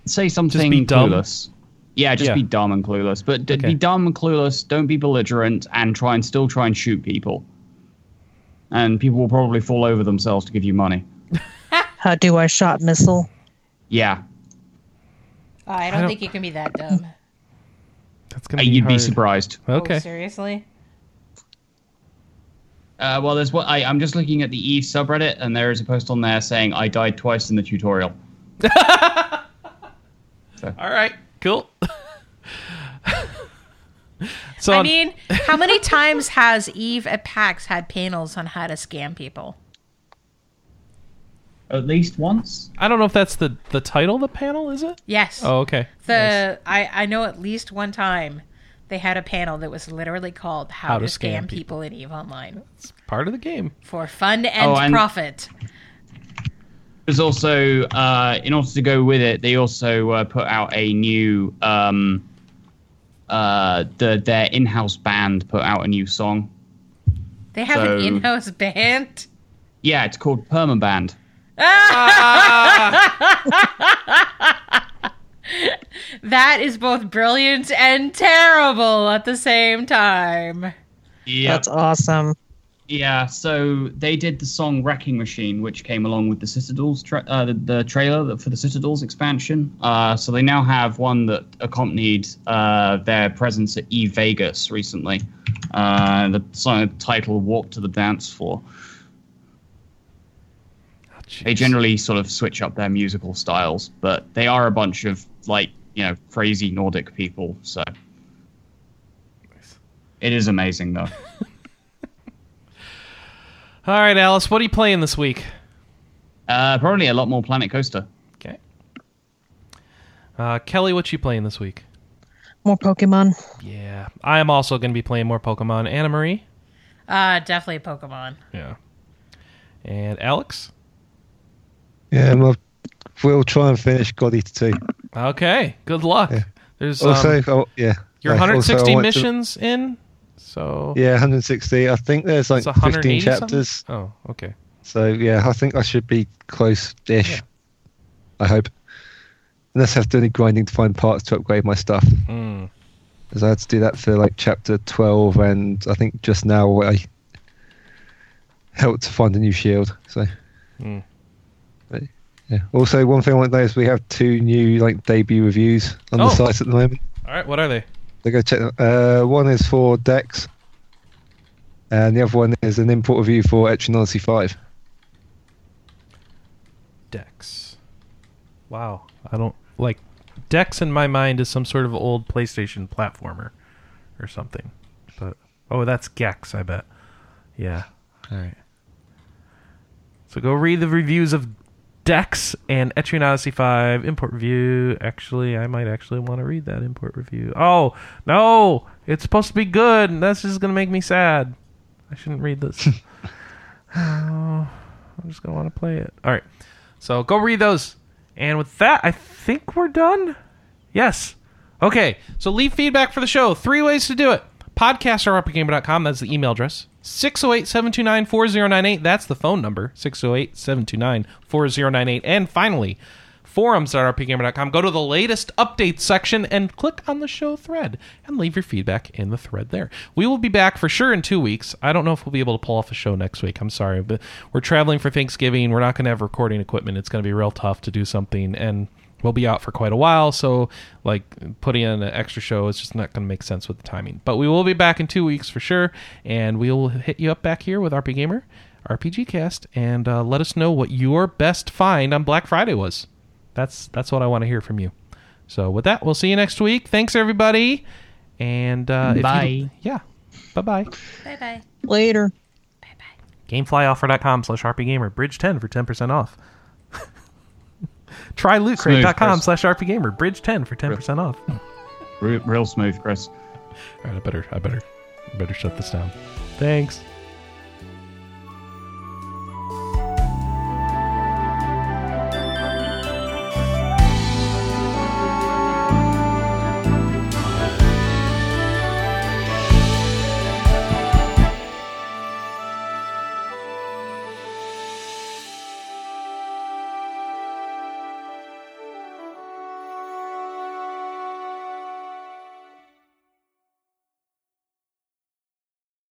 say something be dumb? clueless. Yeah, just Yeah. be dumb and clueless. But d- Okay. be dumb and clueless. Don't be belligerent, and try and still try and shoot people. And people will probably fall over themselves to give you money. How do I shot missile? Yeah, I don't, don't- think you can be that dumb. That's Uh, gonna be you'd be surprised. Okay. Oh, seriously? Uh, well, there's what I, I'm just looking at the Eve subreddit, and there is a post on there saying I died twice in the tutorial. All right. Cool. so I mean, how many times has Eve at PAX had panels on how to scam people? At least once. I don't know if that's the the title of the panel. Is it? Yes. Oh, okay. The I, I know at least one time they had a panel that was literally called "How, to, Scam, people. in Eve Online" It's part of the game. for fun and Oh, and- profit. there's also, uh, in order to go with it, they also uh, put out a new, um, uh, the their in-house band put out a new song. They have So- an in-house band. Yeah, it's called Permaband. That is both brilliant and terrible at the same time. Yeah, That's awesome. Yeah. So they did the song "Wrecking Machine," which came along with the Citadels, tra- uh, the, the trailer for the Citadels expansion. Uh, so they now have one that accompanied uh, their presence at E Vegas recently. Uh, the song title "Walk to the Dance Floor." they generally sort of switch up their musical styles, but they are a bunch of like you know crazy Nordic people. So it is amazing though. All right, Alice, what are you playing this week? uh, probably a lot more Planet Coaster. Okay. Uh, Kelly, what you playing this week? More Pokemon. Yeah, I am also going to be playing more Pokemon. Anna Marie. Uh, definitely Pokemon. Yeah. And Alex. Yeah, well, we'll try and finish God Eater 2. Okay. Good luck. Yeah. There's Also, um, oh, yeah. you're uh, also I 160 to- missions in. So yeah, 160. I think there's like 15 chapters. something? Oh, okay. So yeah, I think I should be close-ish. Yeah. I hope. Unless I have to do any grinding to find parts to upgrade my stuff. Hmm. Because I had to do that for like chapter 12, and I think just now I helped to find a new shield. So. Hmm. But, yeah. Also, one thing I want to know is we have two new like debut reviews on Oh. the site at the moment. All right. What are they? So go check them. Uh, one is for Dex, and the other one is an import review for Etrian Odyssey 5. Dex. Wow. I don't like Dex in my mind is some sort of old PlayStation platformer or something. But oh, that's Gex, I bet. Yeah. All right. So go read the reviews of Dex and Etrian Odyssey 5 import review. Actually, I might actually want to read that import review. Oh, no. It's supposed to be good. and That's just going to make me sad. I shouldn't read this. oh, I'm just going to want to play it. All right. So go read those. And with that, I think we're done. Yes. Okay. So leave feedback for the show. Three ways to do it. Podcast at RPGamer.com. That's the email address. 608 729 4098. That's the phone number. 608 729 4098. And finally, forums.rpgamer.com. Go to the latest updates section and click on the show thread and leave your feedback in the thread there. We will be back for sure in two weeks. I don't know if we'll be able to pull off a show next week. I'm sorry, but we're traveling for Thanksgiving. We're not going to have recording equipment. It's going to be real tough to do something. And we'll be out for quite a while. So, like, putting in an extra show is just not going to make sense with the timing. But we will be back in two weeks for sure. And we will hit you up back here with RP Gamer, RPG Cast, and uh, let us know what your best find on Black Friday was. That's that's what I want to hear from you. So with that, we'll see you next week. Thanks everybody, and uh, if you- Bye. yeah, bye bye. Bye bye. Later. Bye bye. Gameflyoffer.com slash rpgamer. Bridge 10 for 10% off. Try lootcrate.com Chris. slash rpgamer. Bridge 10 for 10% off. Hmm. Real, real smooth, Chris. right, I better I better I better shut this down. Thanks.